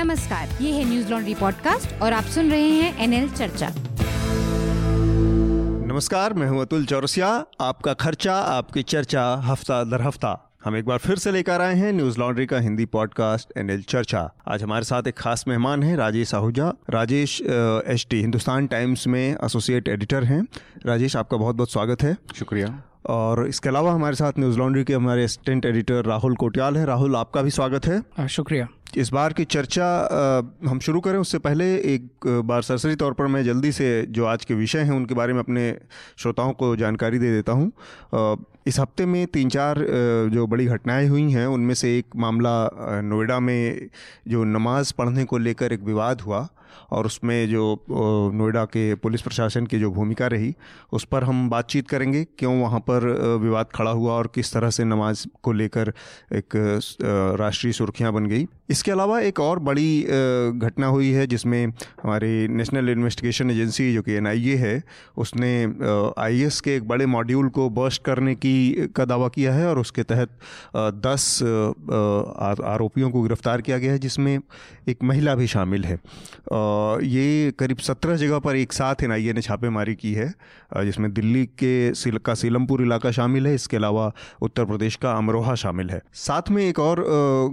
नमस्कार ये है न्यूज़ लॉन्ड्री पॉडकास्ट और आप सुन रहे हैं एनएल चर्चा। नमस्कार मैं हूँ अतुल चौरसिया। आपका खर्चा आपकी चर्चा हफ़्ता दर हफ़्ता। हम एक बार फिर से लेकर आए हैं न्यूज़ लॉन्ड्री का हिंदी पॉडकास्ट एनएल चर्चा। आज हमारे साथ एक खास मेहमान हैं Rajesh Ahuja Rajesh H T Hindustan Times में एसोसिएट एडिटर हैं। राजेश आपका बहुत बहुत स्वागत है। शुक्रिया। और इसके अलावा हमारे साथ न्यूज़ लॉन्ड्री के हमारे असिस्टेंट एडिटर राहुल कोटियाल है। राहुल आपका भी स्वागत है। शुक्रिया। इस बार की चर्चा हम शुरू करें। उससे पहले एक बार सरसरी तौर पर मैं जल्दी से जो आज के विषय हैं उनके बारे में अपने श्रोताओं को जानकारी दे देता हूँ। इस हफ़्ते में तीन चार जो बड़ी घटनाएँ हुई हैं उनमें से एक मामला नोएडा में जो नमाज़ पढ़ने को लेकर एक विवाद हुआ। और उसमें जो नोएडा के पुलिस प्रशासन की जो भूमिका रही, उस पर हम बातचीत करेंगे, क्यों वहाँ पर विवाद खड़ा हुआ और किस तरह से नमाज़ को लेकर एक राष्ट्रीय सुर्खियाँ बन गई। इसके अलावा एक और बड़ी घटना हुई है जिसमें हमारी नेशनल इन्वेस्टिगेशन एजेंसी जो कि एनआईए है, उसने आई के एक बड़े मॉड्यूल को बर्स्ट करने की का दावा किया है और उसके तहत दस आरोपियों को गिरफ़्तार किया गया है जिसमें एक महिला भी शामिल है। ये करीब सत्रह जगह पर एक साथ एनआईए ने छापेमारी की है जिसमें दिल्ली के का सीलमपुर इलाका शामिल है, इसके अलावा उत्तर प्रदेश का अमरोहा शामिल है। साथ में एक और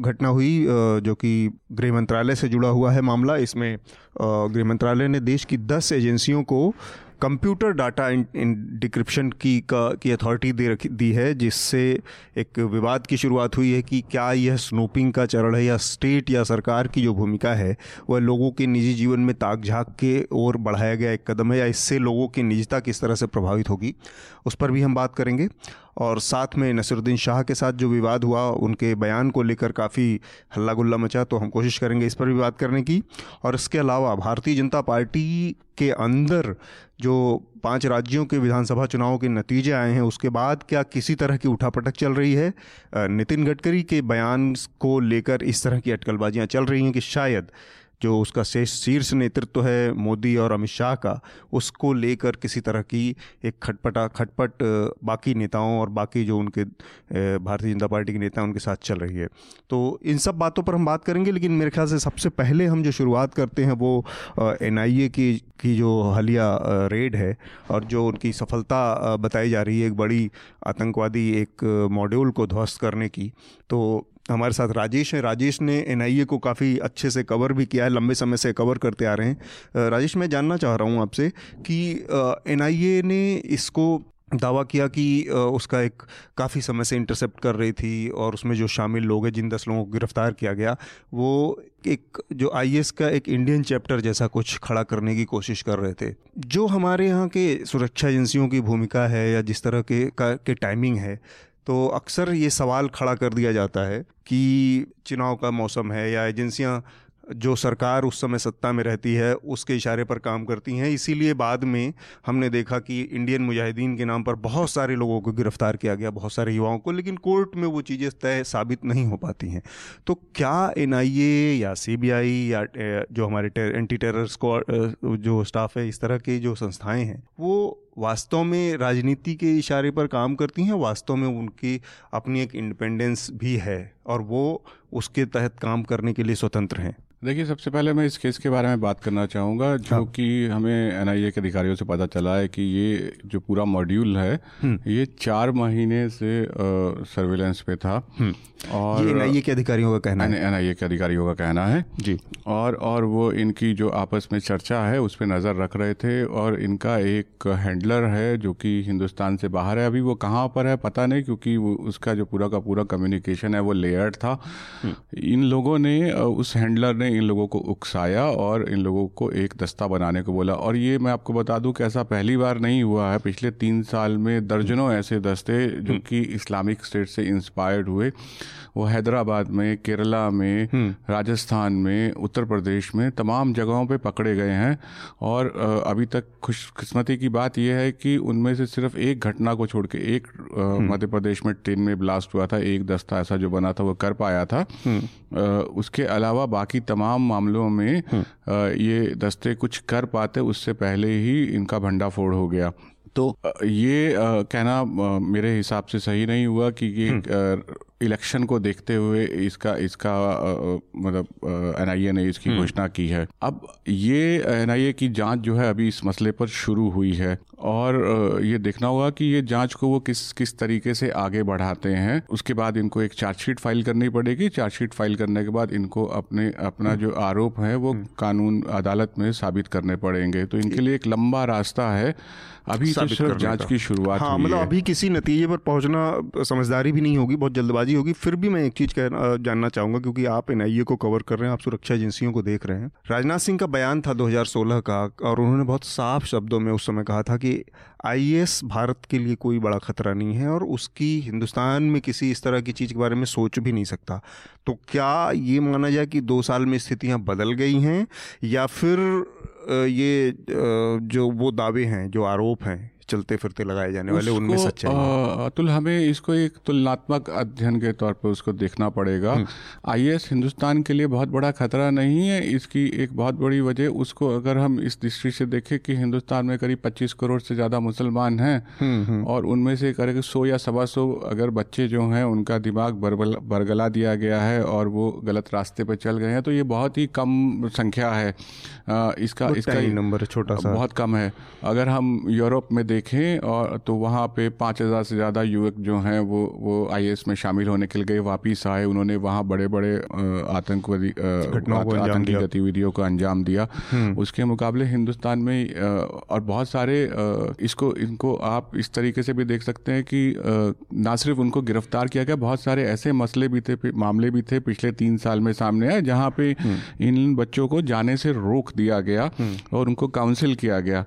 घटना हुई जो कि गृह मंत्रालय से जुड़ा हुआ है मामला। इसमें गृह मंत्रालय ने देश की दस एजेंसियों को कंप्यूटर डाटा डिक्रिप्शन की का, की अथॉरिटी दे रखी, दी है, जिससे एक विवाद की शुरुआत हुई है कि क्या यह स्नूपिंग का चरण है या स्टेट या सरकार की जो भूमिका है, वह लोगों के निजी जीवन में ताक झाक के ओर बढ़ाया गया एक कदम है या इससे लोगों की निजता किस तरह से प्रभावित होगी, उस पर भी हम बात करेंगे। और साथ में नसरुद्दीन शाह के साथ जो विवाद हुआ, उनके बयान को लेकर काफ़ी हल्ला गुल्ला मचा तो हम कोशिश करेंगे इस पर भी बात करने की। और इसके अलावा भारतीय जनता पार्टी के अंदर जो पाँच राज्यों के विधानसभा चुनावों के नतीजे आए हैं, उसके बाद क्या किसी तरह की उठापटक चल रही है? नितिन गडकरी के बयान को लेकर इस तरह की अटकलबाजियाँ चल रही हैं कि शायद जो उसका शीर्ष नेतृत्व है मोदी और अमित शाह का, उसको लेकर किसी तरह की एक खटपटा, खटपट बाकी नेताओं और बाकी जो उनके भारतीय जनता पार्टी के नेता उनके साथ चल रही है। तो इन सब बातों पर हम बात करेंगे, लेकिन मेरे ख्याल से सबसे पहले हम जो शुरुआत करते हैं वो एनआईए की की जो हालिया रेड है और जो उनकी सफलता बताई जा रही है एक बड़ी आतंकवादी एक मॉड्यूल को ध्वस्त करने की। तो हमारे साथ राजेश हैं। राजेश ने एनआईए को काफ़ी अच्छे से कवर भी किया है, लंबे समय से कवर करते आ रहे हैं। राजेश, मैं जानना चाह रहा हूँ आपसे कि एनआईए ने इसको दावा किया कि उसका एक काफ़ी समय से इंटरसेप्ट कर रही थी और उसमें जो शामिल लोग हैं, जिन दस लोगों को गिरफ़्तार किया गया, वो एक, जो आई का एक इंडियन चैप्टर जैसा कुछ खड़ा करने की कोशिश कर रहे थे। जो हमारे यहाँ के सुरक्षा एजेंसियों की भूमिका है या जिस तरह के, का, के टाइमिंग है तो अक्सर ये सवाल खड़ा कर दिया जाता है कि चुनाव का मौसम है या एजेंसियाँ जो सरकार उस समय सत्ता में रहती है उसके इशारे पर काम करती हैं। इसीलिए बाद में हमने देखा कि इंडियन मुजाहिदीन के नाम पर बहुत सारे लोगों को गिरफ़्तार किया गया बहुत सारे युवाओं को लेकिन कोर्ट में वो चीज़ें तय साबित नहीं हो पाती हैं। तो क्या एनआईए या सीबीआई या जो हमारे टेर, एंटी टेरर जो स्टाफ है इस तरह की जो संस्थाएँ हैं वो वास्तव में राजनीति के इशारे पर काम करती हैं वास्तव में उनकी अपनी एक इंडिपेंडेंस भी है और वो उसके तहत काम करने के लिए स्वतंत्र हैं देखिए सबसे पहले मैं इस केस के बारे में बात करना चाहूँगा जो हाँ। कि हमें एनआईए के अधिकारियों से पता चला है कि ये जो पूरा मॉड्यूल है हम्म। ये चार महीने से सर्वेलेंस पे था हम्म। और एनआईए के अधिकारियों का कहना है एनआईए के अधिकारियों का कहना है जी और और वो इनकी जो आपस में चर्चा है उस पर नज़र रख रहे थे और इनका एक हैंडलर है जो कि हिंदुस्तान से बाहर है अभी वो कहाँ पर है पता नहीं क्योंकि उसका जो पूरा का पूरा कम्युनिकेशन है वो लेयर्ड था। इन लोगों ने उस हैंडलर ने इन लोगों को उकसाया और इन लोगों को एक दस्ता बनाने को बोला। और ये मैं आपको बता दूँ कि ऐसा पहली बार नहीं हुआ है। पिछले तीन साल में दर्जनों ऐसे दस्ते जो हम्म। कि इस्लामिक स्टेट से इंस्पायर्ड हुए। वो हैदराबाद में केरला में हम्म। राजस्थान में उत्तर प्रदेश में तमाम जगहों पे पकड़े गए हैं और अभी तक खुशकिस्मती की बात यह है कि उनमें से सिर्फ़ एक घटना को छोड़ के एक हम्म। मध्य प्रदेश में ट्रेन में ब्लास्ट हुआ था एक दस्ता ऐसा जो बना था वो कर पाया था हम्म। उसके अलावा बाकी तमाम मामलों में ये दस्ते कुछ कर पाते उससे पहले ही इनका भंडाफोड़ हो गया तो ये कहना मेरे हिसाब से सही नहीं हुआ कि ये इलेक्शन को देखते हुए इसका इसका मतलब एनआईए ने इसकी हम्म। घोषणा की है। अब ये एनआईए की जाँच जो है अभी इस मसले पर शुरू हुई है और ये देखना होगा कि ये जाँच को वो किस किस तरीके से आगे बढ़ाते हैं। उसके बाद इनको एक चार्जशीट फ़ाइल करनी पड़ेगी। चार्जशीट फ़ाइल करने के बाद इनको अपने अपना जो आरोप है वो हम्म। कानून अदालत में साबित करने पड़ेंगे। तो इनके लिए एक लंबा रास्ता है। अभी तो सिर्फ़ जाँच की शुरुआत हाँ मतलब अभी किसी नतीजे पर पहुँचना समझदारी भी नहीं होगी बहुत जल्दबाजी होगी। फिर भी मैं एक चीज़ कहना जानना चाहूँगा क्योंकि आप एनआईए को कवर कर रहे हैं आप सुरक्षा एजेंसियों को देख रहे हैं। राजनाथ सिंह का बयान था 2016 का और उन्होंने बहुत साफ़ शब्दों में उस समय कहा था कि आईएएस भारत के लिए कोई बड़ा खतरा नहीं है और उसकी हिंदुस्तान में किसी इस तरह की चीज़ के बारे में सोच भी नहीं सकता। तो क्या ये माना जाए कि दो साल में स्थितियाँ बदल गई हैं या फिर ये जो वो दावे हैं जो आरोप हैं चलते फिरते लगाए जाने वाले उनमें सच्चाई अतुल हमें इसको एक तुलनात्मक अध्ययन के तौर पर उसको देखना पड़ेगा। हम्म। हिंदुस्तान के लिए बहुत बड़ा खतरा नहीं है इसकी एक बहुत बड़ी वजह उसको अगर हम इस दृष्टि से देखें कि हिंदुस्तान में करीब 25 करोड़ से ज़्यादा मुसलमान हैं हम्म, हम्म। और उनमें से करीब सौ या सवा सौ अगर बच्चे जो हैं उनका दिमाग बरगला दिया गया है और वो गलत रास्ते पर चल गए हैं तो ये बहुत ही कम संख्या है। इसका इसका नंबर छोटा सा। बहुत कम है। अगर हम यूरोप में देखें और तो वहाँ पे पाँच हज़ार से ज़्यादा युवक जो हैं वो वो आईएएस में शामिल होने के लिए वापिस आए उन्होंने वहाँ बड़े बड़े आतंकवादी आतंकी गतिविधियों को अंजाम दिया हम्म। उसके मुकाबले हिंदुस्तान में और बहुत सारे इसको इनको आप इस तरीके से भी देख सकते हैं कि ना सिर्फ़ उनको गिरफ़्तार किया गया बहुत सारे ऐसे मसले भी थे मामले भी थे पिछले तीन साल में सामने आए जहाँ पे हम्म। इन बच्चों को जाने से रोक दिया गया हम्म। और उनको काउंसिल किया गया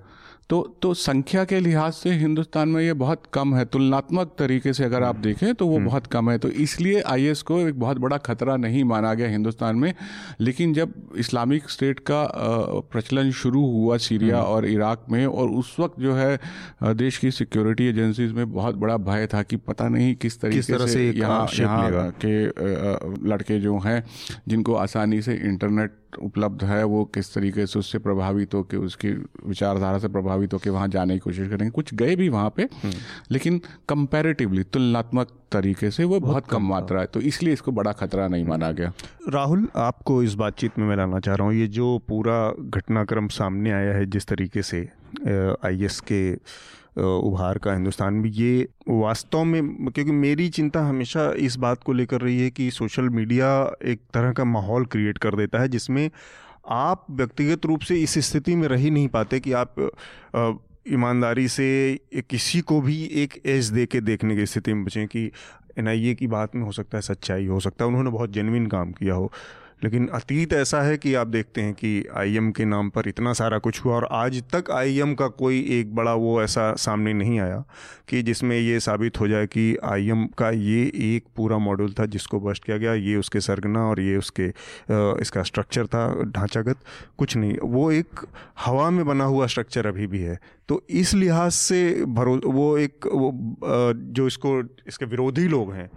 तो तो संख्या के लिहाज से हिंदुस्तान में ये बहुत कम है तुलनात्मक तरीके से अगर आप हम्म। देखें तो वो हम्म। बहुत कम है तो इसलिए आईएस को एक बहुत बड़ा खतरा नहीं माना गया हिंदुस्तान में लेकिन जब इस्लामिक स्टेट का प्रचलन शुरू हुआ सीरिया हम्म। और इराक में और उस वक्त जो है देश की सिक्योरिटी एजेंसीज में बहुत बड़ा भय था कि पता नहीं किस तरीके किस तरह से यहाँ यहाँ के लड़के जो हैं जिनको आसानी से इंटरनेट उपलब्ध है वो किस तरीके से उससे प्रभावित होकर उसकी विचारधारा से प्रभावित होकर वहाँ जाने की कोशिश करेंगे। कुछ गए भी वहाँ पे हम्म। लेकिन कंपैरेटिवली तुलनात्मक तरीके से वो बहुत, बहुत कम मात्रा है। तो इसलिए इसको बड़ा खतरा नहीं माना गया। राहुल आपको इस बातचीत में मैं लाना चाह रहा हूँ। ये जो पूरा घटनाक्रम सामने आया है जिस तरीके से आई के उभार का हिंदुस्तान में। ये वास्तव में, क्योंकि मेरी चिंता हमेशा इस बात को लेकर रही है कि सोशल मीडिया एक तरह का माहौल क्रिएट कर देता है, जिसमें आप व्यक्तिगत रूप से इस स्थिति में रह ही नहीं पाते कि आप ईमानदारी से किसी को भी एक एज दे के देखने की स्थिति में बचें कि एनआईए की बात में हो सकता है, सच्चाई हो सकता है। उन्होंने बहुत जेनविन काम किया हो। लेकिन अतीत ऐसा है कि आप देखते हैं कि आईएम के नाम पर इतना सारा कुछ हुआ और आज तक आईएम का कोई एक बड़ा वो ऐसा सामने नहीं आया कि जिसमें ये साबित हो जाए कि आईएम का ये एक पूरा मॉडल था जिसको बस्ट किया गया, ये उसके सरगना और ये उसके इसका स्ट्रक्चर था, ढांचागत कुछ नहीं। वो एक हवा में बना हुआ स्ट्रक्चर अभी भी है। तो इस लिहाज से भरो, वो एक, वो जो इसको, इसके विरोधी लोग हैं,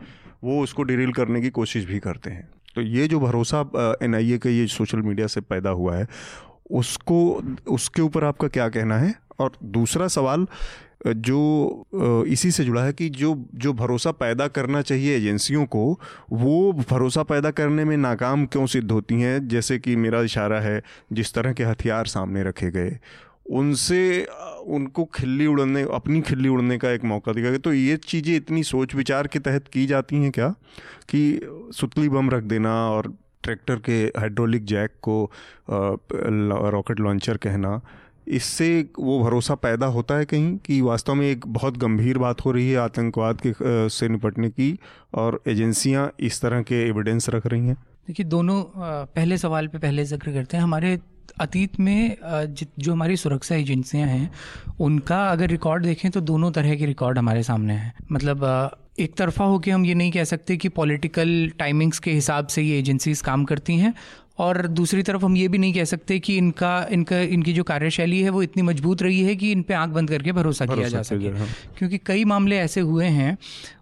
वो उसको डिरील करने की कोशिश भी करते हैं। तो ये जो भरोसा एन आई ए का ये सोशल मीडिया से पैदा हुआ है, उसको, उसके ऊपर आपका क्या कहना है? और दूसरा सवाल जो इसी से जुड़ा है कि जो जो भरोसा पैदा करना चाहिए एजेंसियों को, वो भरोसा पैदा करने में नाकाम क्यों सिद्ध होती हैं? जैसे कि मेरा इशारा है, जिस तरह के हथियार सामने रखे गए, उनसे उनको खिल्ली उड़ने, अपनी खिल्ली उड़ने का एक मौका दिया गया। तो ये चीज़ें इतनी सोच विचार के तहत की जाती हैं क्या? कि सुतली बम रख देना और ट्रैक्टर के हाइड्रोलिक जैक को रॉकेट लॉन्चर कहना, इससे वो भरोसा पैदा होता है कहीं? कि वास्तव में एक बहुत गंभीर बात हो रही है आतंकवाद के से निपटने की और एजेंसियाँ इस तरह के एविडेंस रख रही हैं? देखिए, दोनों पहले सवाल पे पहले ज़िक्र करते हैं। हमारे अतीत में जो हमारी सुरक्षा एजेंसियाँ हैं उनका अगर रिकॉर्ड देखें तो दोनों तरह के रिकॉर्ड हमारे सामने हैं मतलब एक तरफा होकर हम ये नहीं कह सकते कि पॉलिटिकल टाइमिंग्स के हिसाब से ये एजेंसीज काम करती हैं और दूसरी तरफ़ हम ये भी नहीं कह सकते कि इनका इनका इनकी जो कार्यशैली है वो इतनी मज़बूत रही है कि इन पे आँख बंद करके भरोसा किया जा सके हाँ। क्योंकि कई मामले ऐसे हुए हैं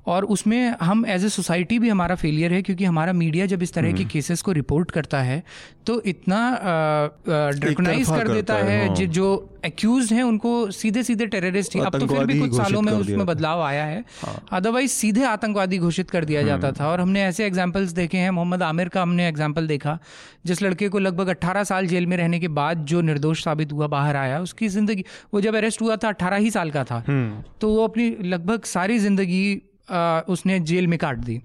और उसमें हम एज ए सोसाइटी भी हमारा फेलियर है क्योंकि हमारा मीडिया जब इस तरह के केसेस हम्म। को रिपोर्ट करता है तो इतना ड्रेकनाइज कर देता है, है। जो एक्यूज हैं उनको सीधे सीधे टेररिस्ट अब तो फिर भी कुछ सालों में उसमें बदलाव आया है अदरवाइज़ हाँ। सीधे आतंकवादी घोषित कर दिया जाता हम्म। था और हमने ऐसे एग्जाम्पल्स देखे हैं मोहम्मद आमिर का हमने एग्ज़ाम्पल देखा जिस लड़के को लगभग अट्ठारह साल जेल में रहने के बाद जो निर्दोष साबित हुआ बाहर आया उसकी ज़िंदगी वो जब अरेस्ट हुआ था अट्ठारह ही साल का था हम्म। तो वो अपनी लगभग सारी ज़िंदगी उसने जेल में काट दी।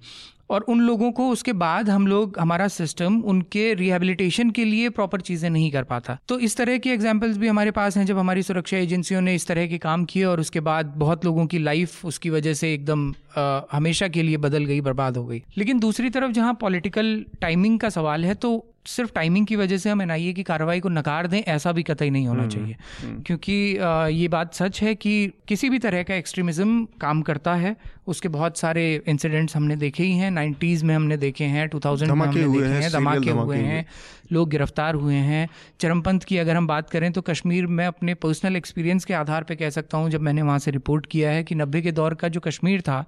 और उन लोगों को उसके बाद हम लोग, हमारा सिस्टम उनके रिहेबिलिटेशन के लिए प्रॉपर चीज़ें नहीं कर पाता। तो इस तरह के एग्जाम्पल्स भी हमारे पास हैं, जब हमारी सुरक्षा एजेंसियों ने इस तरह के काम किए और उसके बाद बहुत लोगों की लाइफ उसकी वजह से एकदम हमेशा के लिए बदल गई, बर्बाद हो गई। लेकिन दूसरी तरफ़ जहाँ पॉलिटिकल टाइमिंग का सवाल है तो सिर्फ़ टाइमिंग की वजह से हम एनआईए की कार्रवाई को नकार दें ऐसा भी कतई नहीं होना हम्म, चाहिए। हम्म। क्योंकि ये बात सच है कि किसी भी तरह का एक्सट्रीमिज्म काम करता है। उसके बहुत सारे इंसिडेंट्स हमने देखे ही हैं। नाइन्टीज़ में हमने देखे हैं टू थाउज़ेंड में हमने देखे हैं धमाके हुए हैं लोग गिरफ़्तार हुए हैं। चरमपंथ की अगर हम बात करें तो कश्मीर में अपने पर्सनल एक्सपीरियंस के आधार पर कह सकता हूँ जब मैंने वहाँ से रिपोर्ट किया है कि नब्बे के दौर का जो कश्मीर था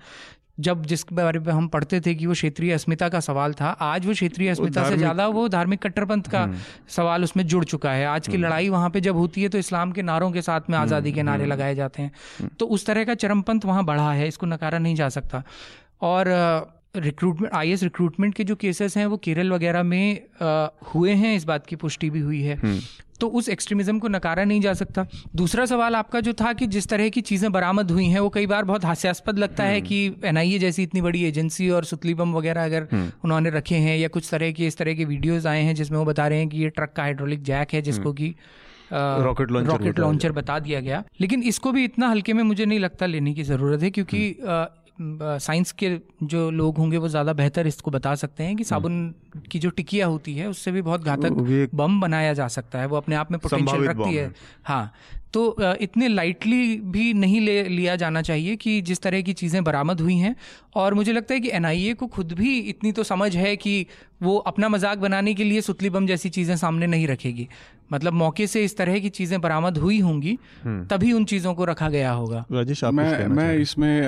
जब जिस बारे में हम पढ़ते थे कि वो क्षेत्रीय अस्मिता का सवाल था आज वो क्षेत्रीय अस्मिता से ज़्यादा वो धार्मिक कट्टरपंथ का हम्म। सवाल उसमें जुड़ चुका है आज की हम्म। लड़ाई वहाँ पे जब होती है तो इस्लाम के नारों के साथ में आज़ादी के नारे हम्म। लगाए जाते हैं तो उस तरह का चरमपंथ वहाँ बढ़ा है इसको नकारा नहीं जा सकता और रिक्रूटमेंट आई रिक्रूटमेंट के जो केसेस हैं वो केरल वगैरह में आ, हुए हैं इस बात की पुष्टि भी हुई है तो उस एक्सट्रीमिज्म को नकारा नहीं जा सकता दूसरा सवाल आपका जो था कि जिस तरह की चीज़ें बरामद हुई हैं वो कई बार बहुत हास्यास्पद लगता है कि एनआईए जैसी इतनी बड़ी एजेंसी और सुतली बम वगैरह अगर हम्म। उन्होंने रखे हैं या कुछ तरह के इस तरह के वीडियोज़ आए हैं जिसमें वो बता रहे हैं कि ये ट्रक का हाइड्रोलिक जैक है जिसको हम्म। कि रॉकेट लॉन्चर रॉकेट लॉन्चर बता दिया गया लेकिन इसको भी इतना हल्के में मुझे नहीं लगता लेने की ज़रूरत है क्योंकि हम्म। साइंस के जो लोग होंगे वो ज़्यादा बेहतर इसको बता सकते हैं कि हम्म। साबुन की जो टिकिया होती है उससे भी बहुत घातक बम बनाया जा सकता है वो अपने आप में पोटेंशियल रखती है हाँ तो इतने लाइटली भी नहीं ले लिया जाना चाहिए कि जिस तरह की चीज़ें बरामद हुई हैं और मुझे लगता है कि एनआईए को खुद भी इतनी तो समझ है कि वो अपना मज़ाक बनाने के लिए सुतली बम जैसी चीज़ें सामने नहीं रखेगी। मतलब मौके से इस तरह की चीज़ें बरामद हुई होंगी हम्म। तभी उन चीज़ों को रखा गया होगा। राजेश मैं मैं इसमें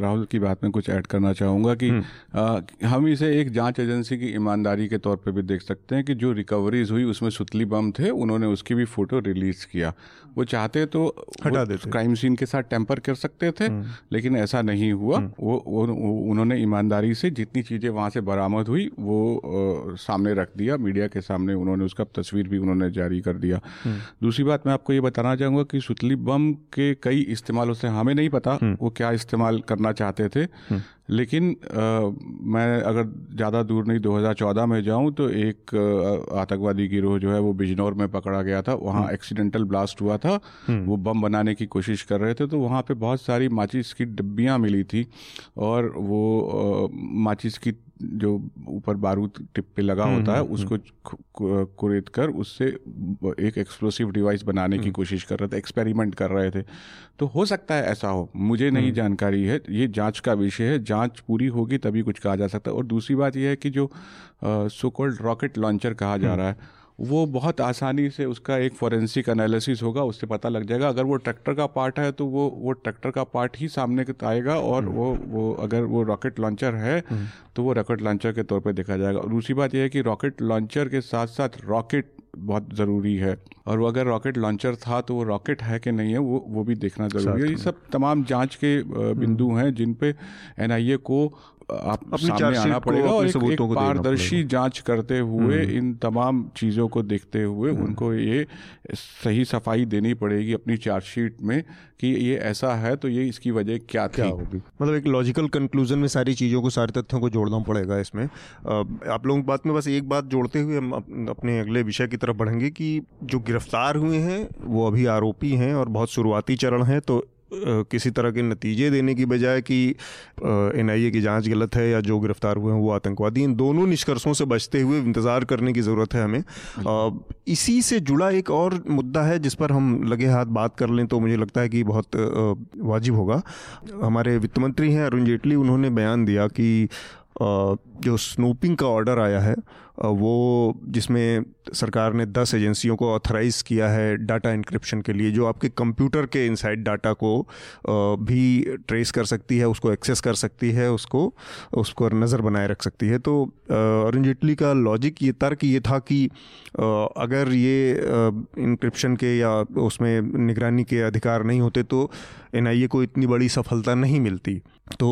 राहुल की बात में कुछ ऐड करना चाहूँगा कि हम्म। हम इसे एक जाँच एजेंसी की ईमानदारी के तौर पे भी देख सकते हैं कि जो रिकवरीज हुई उसमें सुतली बम थे उन्होंने उसकी भी फ़ोटो रिलीज़ किया। वो चाहते तो हटा देते। क्राइम सीन के साथ टेम्पर कर सकते थे हम्म। लेकिन ऐसा नहीं हुआ। वो उन्होंने ईमानदारी से जितनी चीज़ें वहाँ से बरामद हुई वो सामने रख दिया मीडिया के सामने उन्होंने उसका तस्वीर भी उन्होंने जारी कर दिया हम्म। दूसरी बात मैं आपको ये बताना चाहूँगा कि सुतली बम के कई इस्तेमालों से हमें नहीं पता हम्म। वो क्या इस्तेमाल करना चाहते थे लेकिन आ, मैं अगर ज़्यादा दूर नहीं 2014 में जाऊँ तो एक आतंकवादी गिरोह जो है वो बिजनौर में पकड़ा गया था। वहाँ एक्सीडेंटल हम्म। ब्लास्ट हुआ था। हम्म। वो बम बनाने की कोशिश कर रहे थे तो वहाँ पे बहुत सारी माचिस की डिब्बियाँ मिली थी और वो माचिस की जो ऊपर बारूद टिप पे लगा होता है हम्म, उसको कुरेद कर उससे एक एक्सप्लोसिव डिवाइस बनाने की कोशिश कर रहे थे एक्सपेरिमेंट कर रहे थे। तो हो सकता है ऐसा हो मुझे नहीं जानकारी है ये जाँच का विषय है जाँच पूरी होगी तभी कुछ कहा जा सकता है और दूसरी बात यह है कि जो सोकोल्ड रॉकेट लॉन्चर कहा जा रहा है वो बहुत आसानी से उसका एक फॉरेंसिक एनालिसिस होगा उससे पता लग जाएगा अगर वो ट्रैक्टर का पार्ट है तो वो वो ट्रैक्टर का पार्ट ही सामने आएगा और हम्म। वो वो अगर वो रॉकेट लॉन्चर है हम्म। तो वो रॉकेट लॉन्चर के तौर पे देखा जाएगा और दूसरी बात यह है कि रॉकेट लॉन्चर के साथ साथ रॉकेट बहुत ज़रूरी है। और वो अगर रॉकेट लॉन्चर था तो वो रॉकेट है कि नहीं है वो वो भी देखना ज़रूरी है। ये सब तमाम जाँच के बिंदु हम्म। हैं जिन पे एनआईए को आप सामने आना पड़ेगा और एक, एक पारदर्शी जाँच करते हुए हम्म। इन तमाम चीज़ों को देखते हुए हम्म। उनको ये सही सफ़ाई देनी पड़ेगी अपनी चार्जशीट में कि ये ऐसा है तो ये इसकी वजह क्या, क्या थी होगी मतलब एक लॉजिकल कंक्लूजन में सारी चीज़ों को सारे तथ्यों को जोड़ना पड़ेगा इसमें आप लोगों की बात में बस एक बात जोड़ते हुए हम अपने अगले विषय की तरफ़ बढ़ेंगे कि जो गिरफ़्तार हुए हैं वो अभी आरोपी हैं और बहुत शुरुआती चरण है तो किसी तरह के नतीजे देने की बजाय कि एनआईए की जाँच गलत है या जो गिरफ़्तार हुए हैं वो आतंकवादी इन दोनों निष्कर्षों से बचते हुए इंतज़ार करने की ज़रूरत है हमें। इसी से जुड़ा एक और मुद्दा है जिस पर हम लगे हाथ बात कर लें तो मुझे लगता है कि बहुत वाजिब होगा। हमारे वित्त मंत्री हैं अरुण जेटली उन्होंने बयान दिया कि जो स्नूपिंग का ऑर्डर आया है वो जिसमें सरकार ने 10 एजेंसियों को ऑथराइज़ किया है डाटा इंक्रिप्शन के लिए, जो आपके कंप्यूटर के इनसाइड डाटा को भी ट्रेस कर सकती है, उसको एक्सेस कर सकती है, उसको उसको नज़र बनाए रख सकती है। तो अरुण जेटली का लॉजिक ये तर्क ये था कि अगर ये इंक्रिप्शन के या उसमें निगरानी के अधिकार नहीं होते तो एनआईए को इतनी बड़ी सफलता नहीं मिलती। तो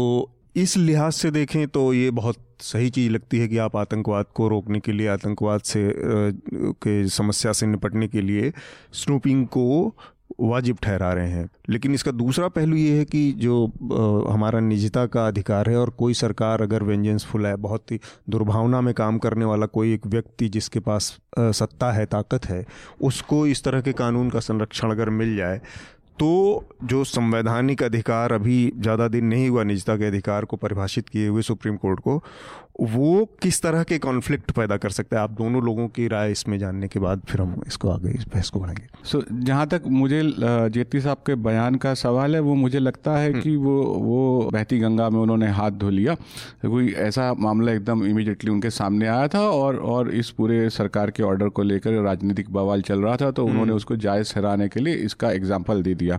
इस लिहाज से देखें तो ये बहुत सही चीज़ लगती है कि आप आतंकवाद को रोकने के लिए, आतंकवाद से के समस्या से निपटने के लिए स्नूपिंग को वाजिब ठहरा रहे हैं। लेकिन इसका दूसरा पहलू ये है कि जो हमारा निजता का अधिकार है और कोई सरकार अगर वेंजेंसफुल है, बहुत ही दुर्भावना में काम करने वाला कोई एक व्यक्ति जिसके पास सत्ता है, ताकत है, उसको इस तरह के कानून का संरक्षण अगर मिल जाए तो जो संवैधानिक अधिकार अभी ज़्यादा दिन नहीं हुआ निजता के अधिकार को परिभाषित किए हुए सुप्रीम कोर्ट को वो किस तरह के कॉन्फ्लिक्ट पैदा कर सकते हैं? आप दोनों लोगों की राय इसमें जानने के बाद फिर हम इसको आगे इस बहस को बढ़ाएँगे। सो so, जहाँ तक मुझे जेती साहब के बयान का सवाल है वो मुझे लगता है कि वो वो बहती गंगा में उन्होंने हाथ धो लिया। कोई ऐसा मामला एकदम इमीडिएटली उनके सामने आया था और और इस पूरे सरकार के ऑर्डर को लेकर राजनीतिक बवाल चल रहा था तो उन्होंने हम्म। उसको जायज़ ठहराने के लिए इसका एग्ज़ाम्पल दे दिया। ja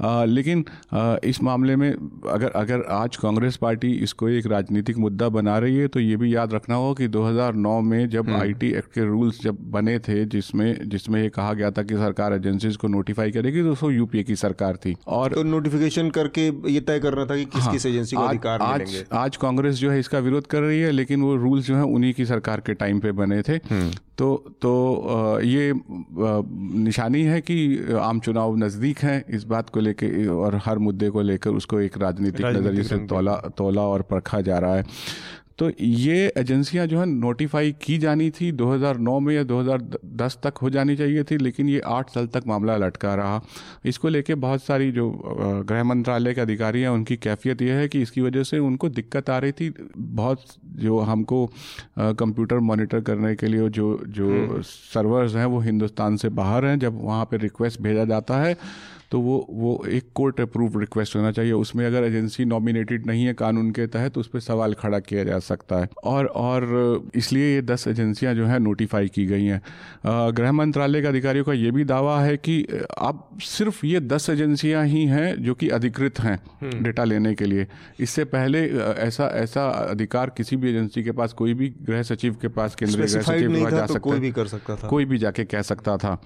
आ, लेकिन आ, इस मामले में अगर अगर आज कांग्रेस पार्टी इसको एक राजनीतिक मुद्दा बना रही है तो ये भी याद रखना होगा कि 2009 में जब आईटी हम्म। एक्ट के रूल्स जब बने थे जिसमें जिसमें ये कहा गया था कि सरकार एजेंसीज को नोटिफाई करेगी तो उसको यूपीए की सरकार थी और तो नोटिफिकेशन करके ये तय करना था कि किस हाँ, किस एजेंसी को अधिकार आज, आज कांग्रेस जो है इसका विरोध कर रही है लेकिन वो रूल्स जो है उन्हीं की सरकार के टाइम पे बने थे हम्म। तो तो ये निशानी है कि आम चुनाव नज़दीक हैं इस बात को लेकर और हर मुद्दे को लेकर उसको एक राजनीतिक नज़रिए से तोला तोला और परखा जा रहा है। तो ये एजेंसियाँ जो है नोटिफाई की जानी थी 2009 में या 2010 तक हो जानी चाहिए थी लेकिन ये आठ साल तक मामला लटका रहा। इसको लेके बहुत सारी जो गृह मंत्रालय के अधिकारी हैं उनकी कैफियत ये है कि इसकी वजह से उनको दिक्कत आ रही थी। बहुत जो हमको कंप्यूटर मॉनिटर करने के लिए जो जो सर्वर्स हम्म। हैं वो हिंदुस्तान से बाहर हैं जब वहाँ पर रिक्वेस्ट भेजा जाता है तो वो वो एक कोर्ट अप्रूव रिक्वेस्ट होना चाहिए। उसमें अगर एजेंसी नॉमिनेटेड नहीं है कानून के तहत तो उस पर सवाल खड़ा किया जा सकता है। और और इसलिए ये दस एजेंसियाँ जो है नोटिफाई की गई हैं। गृह मंत्रालय के अधिकारियों का ये भी दावा है कि अब सिर्फ़ ये दस एजेंसियाँ ही हैं जो कि अधिकृत हैं डेटा हम्म। लेने के लिए। इससे पहले ऐसा ऐसा अधिकार किसी भी एजेंसी के पास कोई भी गृह सचिव के पास केंद्रीय गृह सचिव के पास जा तो सकता कोई भी कर सकता था। कोई भी जाके कह सकता था।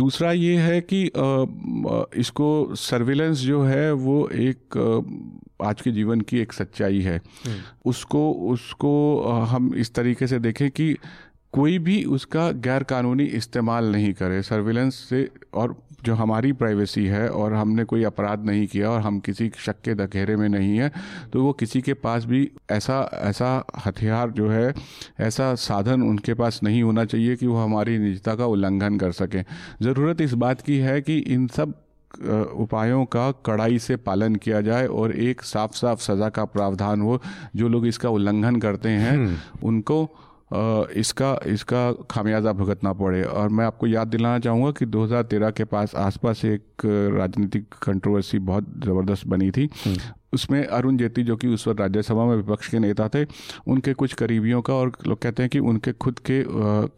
दूसरा ये है कि इसको सर्विलेंस जो है वो एक आज के जीवन की एक सच्चाई है। हम्म। उसको उसको हम इस तरीके से देखें कि कोई भी उसका गैर कानूनी इस्तेमाल नहीं करे। सर्विलेंस से और जो हमारी प्राइवेसी है और हमने कोई अपराध नहीं किया और हम किसी शक के दखेरे में नहीं है तो वो किसी के पास भी ऐसा ऐसा हथियार जो है ऐसा साधन उनके पास नहीं होना चाहिए कि वो हमारी निजता का उल्लंघन कर सकें। ज़रूरत इस बात की है कि इन सब उपायों का कड़ाई से पालन किया जाए और एक साफ़ साफ़ सज़ा का प्रावधान हो जो लोग इसका उल्लंघन करते हैं हम्म। उनको इसका इसका खामियाजा भुगतना पड़े और मैं आपको याद दिलाना चाहूँगा कि 2013 के पास आसपास एक राजनीतिक कंट्रोवर्सी बहुत ज़बरदस्त बनी थी हम्म। उसमें अरुण जेटली जो कि उस वक्त राज्यसभा में विपक्ष के नेता थे उनके कुछ करीबियों का और लोग कहते हैं कि उनके खुद के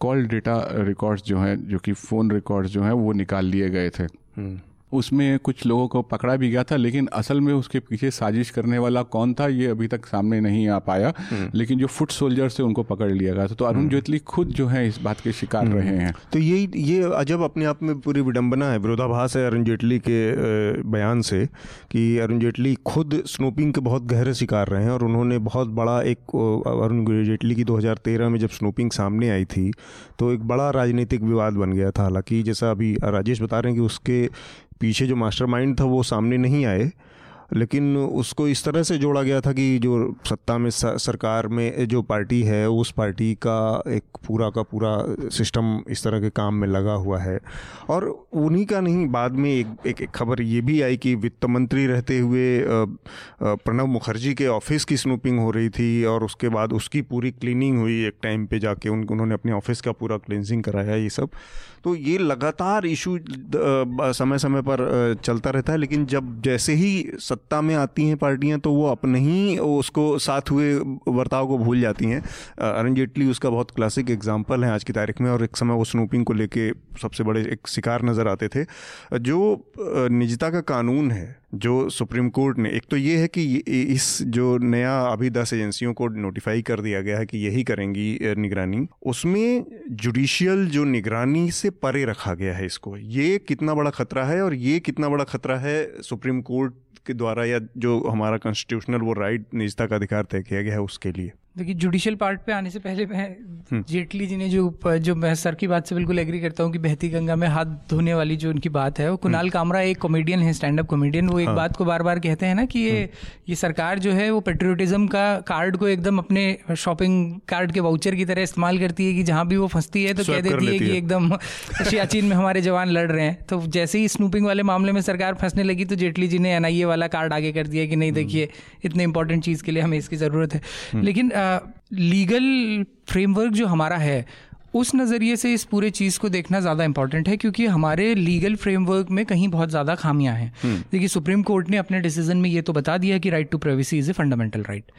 कॉल डेटा रिकॉर्ड्स जो हैं जो कि फ़ोन रिकॉर्ड्स जो हैं वो निकाल लिए गए थे हम्म। उसमें कुछ लोगों को पकड़ा भी गया था लेकिन असल में उसके पीछे साजिश करने वाला कौन था ये अभी तक सामने नहीं आ पाया हम्म। लेकिन जो फुट सोल्जर से उनको पकड़ लिया गया था तो अरुण हम्म। जेटली खुद जो है इस बात के शिकार हम्म। रहे हैं तो ये ये अजब अपने आप में पूरी विडंबना है विरोधाभास है अरुण जेटली के बयान से कि अरुण जेटली खुद स्नूपिंग के बहुत गहरे शिकार रहे हैं और उन्होंने बहुत बड़ा एक अरुण जेटली की 2013 में जब स्नूपिंग सामने आई थी तो एक बड़ा राजनीतिक विवाद बन गया था हालाँकि जैसा अभी राजेश बता रहे हैं कि उसके पीछे जो मास्टरमाइंड था वो सामने नहीं आए लेकिन उसको इस तरह से जोड़ा गया था कि जो सत्ता में सरकार में जो पार्टी है उस पार्टी का एक पूरा का पूरा सिस्टम इस तरह के काम में लगा हुआ है। और उन्हीं का नहीं बाद में एक एक, एक खबर ये भी आई कि वित्त मंत्री रहते हुए प्रणब मुखर्जी के ऑफ़िस की स्नूपिंग हो रही थी और उसके बाद उसकी पूरी क्लीनिंग हुई एक टाइम पे जाके उन उन्होंने अपने ऑफ़िस का पूरा क्लिनजिंग कराया ये सब। तो ये लगातार इशू समय समय पर चलता रहता है, लेकिन जब जैसे ही सत्ता में आती हैं पार्टियाँ तो वो अपने ही, उसको साथ हुए बर्ताव को भूल जाती हैं। अरुण जेटली उसका बहुत क्लासिक एग्ज़ाम्पल है आज की तारीख में, और एक समय वो स्नूपिंग को लेके सबसे बड़े एक शिकार नज़र आते थे। जो निजता का कानून है जो सुप्रीम कोर्ट ने, एक तो ये है कि इस जो नया अभी दस एजेंसियों को नोटिफाई कर दिया गया है कि यही करेंगी निगरानी, उसमें जुडिशियल जो निगरानी से परे रखा गया है इसको। ये कितना बड़ा खतरा है और ये कितना बड़ा खतरा है सुप्रीम कोर्ट के द्वारा या जो हमारा कॉन्स्टिट्यूशनल वो राइट निजता का अधिकार तय किया गया है उसके लिए। देखिए जुडिशियल पार्ट पे आने से पहले मैं हम्म। जेटली जी ने जो जो मैं सर की बात से बिल्कुल एग्री करता हूँ कि बहती गंगा में हाथ धोने वाली जो उनकी बात है वो कुणाल हम्म। कामरा एक कॉमेडियन है स्टैंड अप कॉमेडियन वो एक हाँ। बात को बार बार कहते हैं ना कि ये हम्म। ये सरकार जो है वो पेट्रियोटिज्म का कार्ड को एकदम अपने शॉपिंग कार्ड के वाउचर की तरह इस्तेमाल करती है कि जहाँ भी वो फंसती है तो कह देती है कि एकदम सियाचिन में हमारे जवान लड़ रहे हैं तो जैसे ही स्नूपिंग वाले मामले में सरकार फंसने लगी तो जेटली जी ने एनआईए वाला कार्ड आगे कर दिया कि नहीं देखिए इतने इंपॉर्टेंट चीज़ के लिए हमें इसकी ज़रूरत है लेकिन लीगल फ्रेमवर्क जो हमारा है उस नज़रिए से इस पूरे चीज़ को देखना ज़्यादा इंपॉर्टेंट है क्योंकि हमारे लीगल फ्रेमवर्क में कहीं बहुत ज़्यादा खामियाँ हैं। हम्म। देखिए सुप्रीम कोर्ट ने अपने डिसीज़न में ये तो बता दिया कि right to privacy is a fundamental right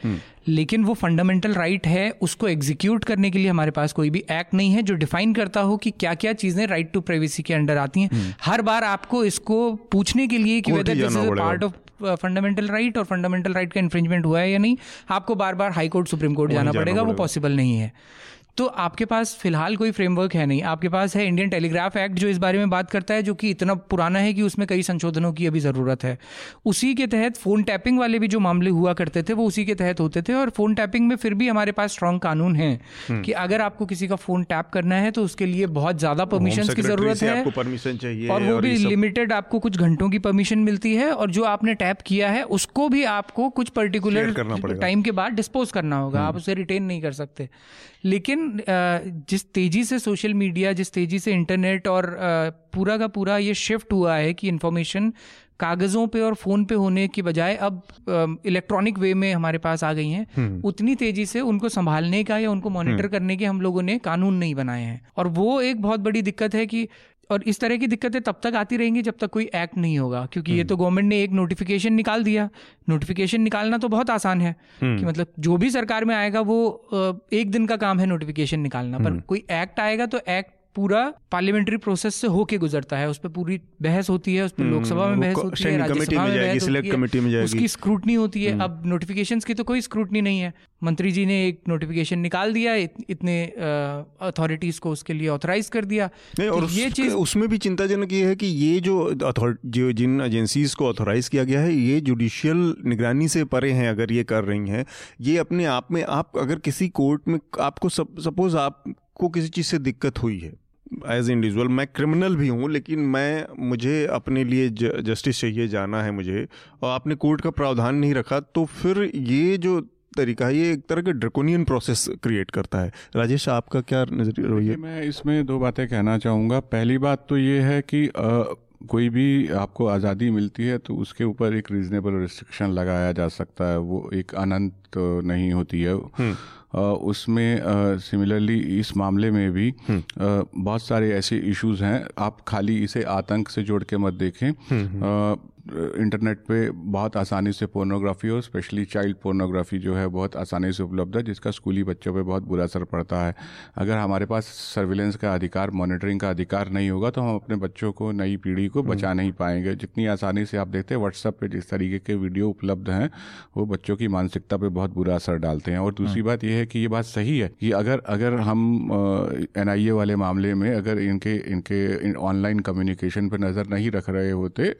लेकिन वो फंडामेंटल राइट right है उसको एग्जीक्यूट करने के लिए हमारे पास कोई भी एक्ट नहीं है जो डिफाइन करता हो कि क्या क्या चीज़ें राइट टू प्राइवेसी के अंडर आती हैं। हम्म। हर बार आपको इसको पूछने के लिए कि whether this is part of fundamental right और फंडामेंटल राइट का इन्फ्रिंजमेंट हुआ है या नहीं आपको बार बार हाई कोर्ट सुप्रीम कोर्ट जाना पड़ेगा वो पॉसिबल नहीं है। तो आपके पास फ़िलहाल कोई फ्रेमवर्क है नहीं। आपके पास है इंडियन टेलीग्राफ एक्ट जो इस बारे में बात करता है जो कि इतना पुराना है कि उसमें कई संशोधनों की अभी ज़रूरत है। उसी के तहत फ़ोन टैपिंग वाले भी जो मामले हुआ करते थे वो उसी के तहत होते थे और फ़ोन टैपिंग में फिर भी हमारे पास स्ट्रॉन्ग कानून है हम्म। कि अगर आपको किसी का फ़ोन टैप करना है तो उसके लिए बहुत ज़्यादा परमिशन की ज़रूरत है परमिशन चाहिए और वो भी लिमिटेड आपको कुछ घंटों की परमिशन मिलती है और जो आपने टैप किया है उसको भी आपको कुछ पर्टिकुलर टाइम के बाद डिस्पोज करना होगा। आप हम्म। उसे रिटेन नहीं कर सकते। लेकिन जिस तेज़ी से सोशल मीडिया जिस तेज़ी से इंटरनेट और पूरा का पूरा ये शिफ्ट हुआ है कि इन्फॉर्मेशन कागज़ों पे और फ़ोन पे होने के बजाय अब इलेक्ट्रॉनिक वे में हमारे पास आ गई हैं हम्म। उतनी तेज़ी से उनको संभालने का या उनको मॉनिटर हम्म। करने के हम लोगों ने कानून नहीं बनाए हैं और वो एक बहुत बड़ी दिक्कत है कि और इस तरह की दिक्कतें तब तक आती रहेंगी जब तक कोई एक्ट नहीं होगा क्योंकि ये हम्म। तो गवर्नमेंट ने एक नोटिफिकेशन निकाल दिया नोटिफिकेशन निकालना तो बहुत आसान है हम्म। कि मतलब जो भी सरकार में आएगा वो एक दिन का काम है नोटिफिकेशन निकालना पर हम्म। कोई एक्ट आएगा तो एक्ट पूरा पार्लियामेंट्री प्रोसेस से होके गुजरता है उस पर पूरी बहस होती है उस पर लोकसभा में बहस होती है राज्यसभा में बहस होती है उसकी स्क्रूटनी होती है। अब नोटिफिकेशन की तो कोई स्क्रूटनी नहीं है। मंत्री जी ने एक नोटिफिकेशन निकाल दिया इत, इतने अथॉरिटीज को उसके लिए ऑथराइज कर दिया। नहीं और ये चीज़ उसमें भी चिंताजनक ये है कि ये जो जो जिन एजेंसीज को ऑथोराइज किया गया है ये जुडिशियल निगरानी से परे हैं अगर ये कर रही हैं। ये अपने आप में आप अगर किसी कोर्ट में आपको सपोज़ आपको किसी चीज़ से दिक्कत हुई है एज इंडिविजुअल मैं क्रिमिनल भी हूँ लेकिन मैं मुझे अपने लिए जस्टिस चाहिए जाना है मुझे और आपने कोर्ट का प्रावधान नहीं रखा तो फिर ये जो तरीका है ये एक तरह का ड्रकोनियन प्रोसेस क्रिएट करता है। राजेश आपका क्या नज़रिया मैं इसमें दो बातें कहना चाहूँगा। पहली बात तो ये है कि आ, कोई भी आपको आज़ादी मिलती है तो उसके ऊपर एक रीजनेबल रिस्ट्रिक्शन लगाया जा सकता है। वो एक अनंत नहीं होती है। हम्म। उसमें सिमिलरली इस मामले में भी हम्म। बहुत सारे ऐसे इश्यूज़ हैं। आप खाली इसे आतंक से जोड़ के मत देखें। हम्म, इंटरनेट पे बहुत आसानी से पोर्नोग्राफी और स्पेशली चाइल्ड पोर्नोग्राफी जो है बहुत आसानी से उपलब्ध है जिसका स्कूली बच्चों पे बहुत बुरा असर पड़ता है अगर हमारे पास सर्विलेंस का अधिकार मॉनिटरिंग का अधिकार नहीं होगा तो हम अपने बच्चों को नई पीढ़ी को बचा हम्म। नहीं पाएँगे जितनी आसानी से आप देखते हैं व्हाट्सएप पर जिस तरीके के वीडियो उपलब्ध हैं वो बच्चों की मानसिकता पर बहुत बुरा असर डालते हैं और दूसरी हम्म। बात यह है कि ये बात सही है कि अगर अगर हम NIA वाले मामले में अगर इनके इनके ऑनलाइन कम्युनिकेशन पर नज़र नहीं रख रहे होते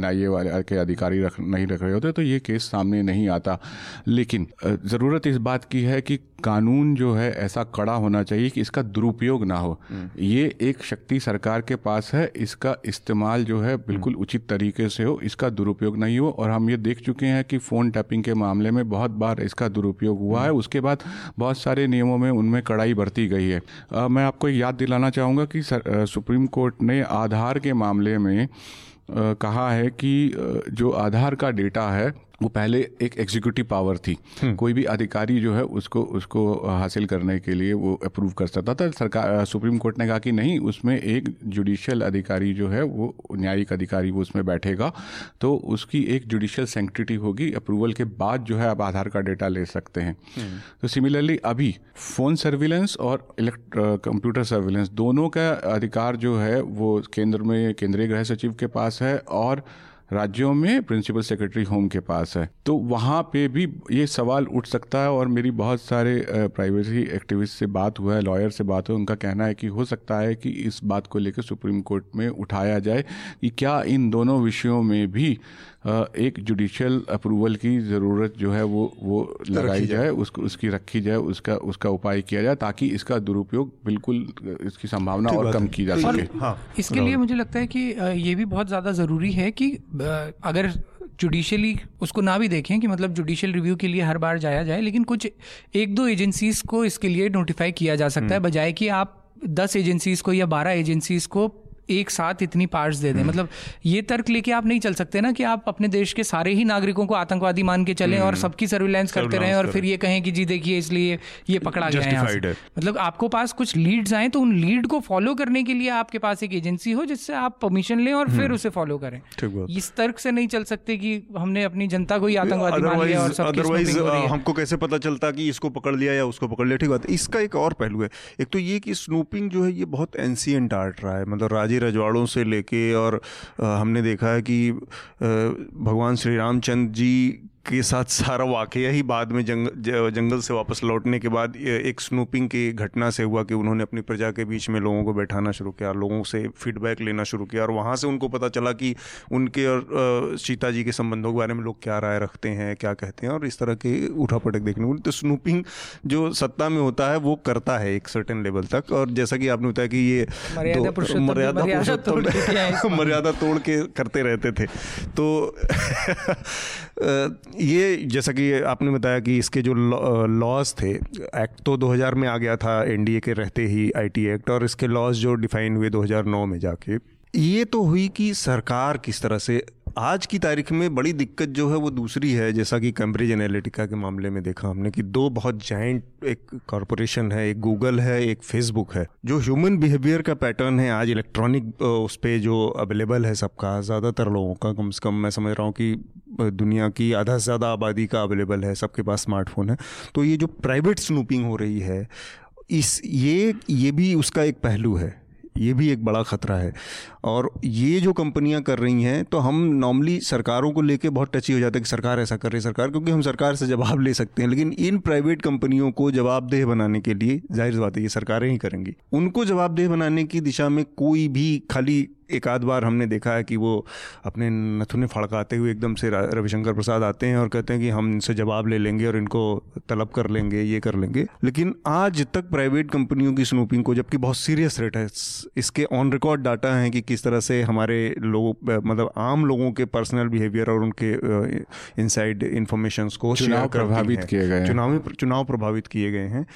NIA वाले के अधिकारी रख नहीं रख रहे होते तो ये केस सामने नहीं आता लेकिन ज़रूरत इस बात की है कि कानून जो है ऐसा कड़ा होना चाहिए कि इसका दुरुपयोग ना हो हम्म। ये एक शक्ति सरकार के पास है इसका इस्तेमाल जो है बिल्कुल हम्म। उचित तरीके से हो इसका दुरुपयोग नहीं हो और हम ये देख चुके हैं कि फ़ोन टैपिंग के मामले में बहुत बार इसका दुरुपयोग हुआ है हम्म। उसके बाद बहुत सारे नियमों में उनमें कड़ाई बरती गई है आ, मैं आपको याद दिलाना चाहूँगा कि सुप्रीम कोर्ट ने आधार के मामले में कहा है कि जो आधार का डेटा है वो पहले एक एग्जीक्यूटिव पावर थी हम्म। कोई भी अधिकारी जो है उसको उसको हासिल करने के लिए वो अप्रूव कर सकता था सरकार सुप्रीम कोर्ट ने कहा कि नहीं उसमें एक जुडिशियल अधिकारी जो है वो न्यायिक अधिकारी वो उसमें बैठेगा तो उसकी एक जुडिशियल सेंक्टिटी होगी अप्रूवल के बाद जो है आप आधार का डेटा ले सकते हैं हम्म। तो सिमिलरली अभी फ़ोन सर्विलेंस और कंप्यूटर सर्विलेंस दोनों का अधिकार जो है वो केंद्र में केंद्रीय गृह सचिव के पास है और राज्यों में प्रिंसिपल सेक्रेटरी होम के पास है। तो वहाँ पे भी ये सवाल उठ सकता है और मेरी बहुत सारे प्राइवेसी एक्टिविस्ट से बात हुआ है लॉयर से बात हुआ उनका कहना है कि हो सकता है कि इस बात को लेकर सुप्रीम कोर्ट में उठाया जाए कि क्या इन दोनों विषयों में भी एक जुडिशियल अप्रूवल की ज़रूरत जो है वो वो लगाई जाए उसको उसकी रखी जाए उसका उसका उपाय किया जाए ताकि इसका दुरुपयोग बिल्कुल इसकी संभावना और कम की जा सके। हाँ, इसके लिए मुझे लगता है कि ये भी बहुत ज़्यादा ज़रूरी है कि अगर जुडिशली उसको ना भी देखें कि मतलब जुडिशियल रिव्यू के लिए हर बार जाया जाए लेकिन कुछ एक दो एजेंसीज को इसके लिए नोटिफाई किया जा सकता है हम्म। बजाय कि आप दस एजेंसीज को या बारह एजेंसीज को एक साथ इतनी पार्ट्स दे दें। हम्म। मतलब ये तर्क लेके आप नहीं चल सकते ना कि आप अपने देश के सारे ही नागरिकों को आतंकवादी मान के चलें और हम्म। सबकी सर्विलेंस करते रहें और फिर ये कहें कि जी देखिए इसलिए ये पकड़ा गया है मतलब आपको पास कुछ लीड्स आए तो उन लीड को फॉलो करने के लिए आपके पास एक एजेंसी हो जिससे आप परमिशन लें और फिर हम्म। उसे फॉलो करें। इस तर्क से नहीं चल सकते कि हमने अपनी जनता को ही आतंकवादी मान लिया और अदरवाइज़ हमको कैसे पता चलता कि इसको पकड़ लिया या उसको पकड़ लिया? ठीक बात। इसका एक और पहलू है। एक तो ये कि स्नूपिंग जो है ये बहुत एंसियंट आर्ट रहा है। मतलब राजे रजवाड़ों से लेके और हमने देखा है कि भगवान श्री रामचंद्र जी के साथ सारा वाकया ही बाद में जंग, जंगल से वापस लौटने के बाद एक स्नूपिंग की घटना से हुआ कि उन्होंने अपनी प्रजा के बीच में लोगों को बैठाना शुरू किया लोगों से फीडबैक लेना शुरू किया और वहाँ से उनको पता चला कि उनके और सीता जी के संबंधों के बारे में लोग क्या राय रखते हैं क्या कहते हैं और इस तरह के उठा पटक देखने को। तो स्नूपिंग जो सत्ता में होता है वो करता है एक सर्टन लेवल तक और जैसा कि आपने बताया कि ये मर्यादा मर्यादा तोड़ के करते रहते थे। तो ये जैसा कि आपने बताया कि इसके जो लॉज थे एक्ट तो 2000 में आ गया था एनडीए के रहते ही आईटी एक्ट और इसके लॉज जो डिफाइन हुए 2009 में जाके, ये तो हुई कि सरकार किस तरह से आज की तारीख में बड़ी दिक्कत जो है वो दूसरी है, जैसा कि कैम्ब्रिज एनालिटिका के मामले में देखा हमने कि दो बहुत जाइंट एक कॉरपोरेशन है, एक गूगल है, एक फेसबुक है, जो ह्यूमन बिहेवियर का पैटर्न है, आज इलेक्ट्रॉनिक उस पर जो अवेलेबल है सबका, ज़्यादातर लोगों का, कम से कम मैं समझ रहा हूँ कि दुनिया की आधा से ज़्यादा आबादी का अवेलेबल है, सबके पास स्मार्टफ़ोन है। तो ये जो प्राइवेट स्नूपिंग हो रही है, इस, ये ये भी उसका एक पहलू है। ये भी एक बड़ा ख़तरा है। और ये जो कंपनियाँ कर रही हैं तो हम नॉर्मली सरकारों को लेके बहुत टची हो जाते हैं कि सरकार ऐसा कर रही है, सरकार, क्योंकि हम सरकार से जवाब ले सकते हैं, लेकिन इन प्राइवेट कंपनियों को जवाबदेह बनाने के लिए ज़ाहिर बात है, ये सरकारें ही करेंगी। उनको जवाबदेह बनाने की दिशा में कोई भी खाली एक आध बार हमने देखा है कि वो अपने नथुने फड़काते हुए एकदम से रविशंकर प्रसाद आते हैं और कहते हैं कि हम इनसे जवाब ले लेंगे और इनको तलब कर लेंगे ये कर लेंगे। लेकिन आज तक प्राइवेट कंपनियों की स्नूपिंग को जबकि बहुत सीरियस रेट है इसके ऑन रिकॉर्ड डाटा हैं कि किस तरह से हमारे लोगों मतलब आम लोगों के पर्सनल बिहेवियर और उनके इनसाइड इन्फॉर्मेशन को चुनाव प्रभावित किए गए चुनावी चुनाव प्रभावित किए गए हैं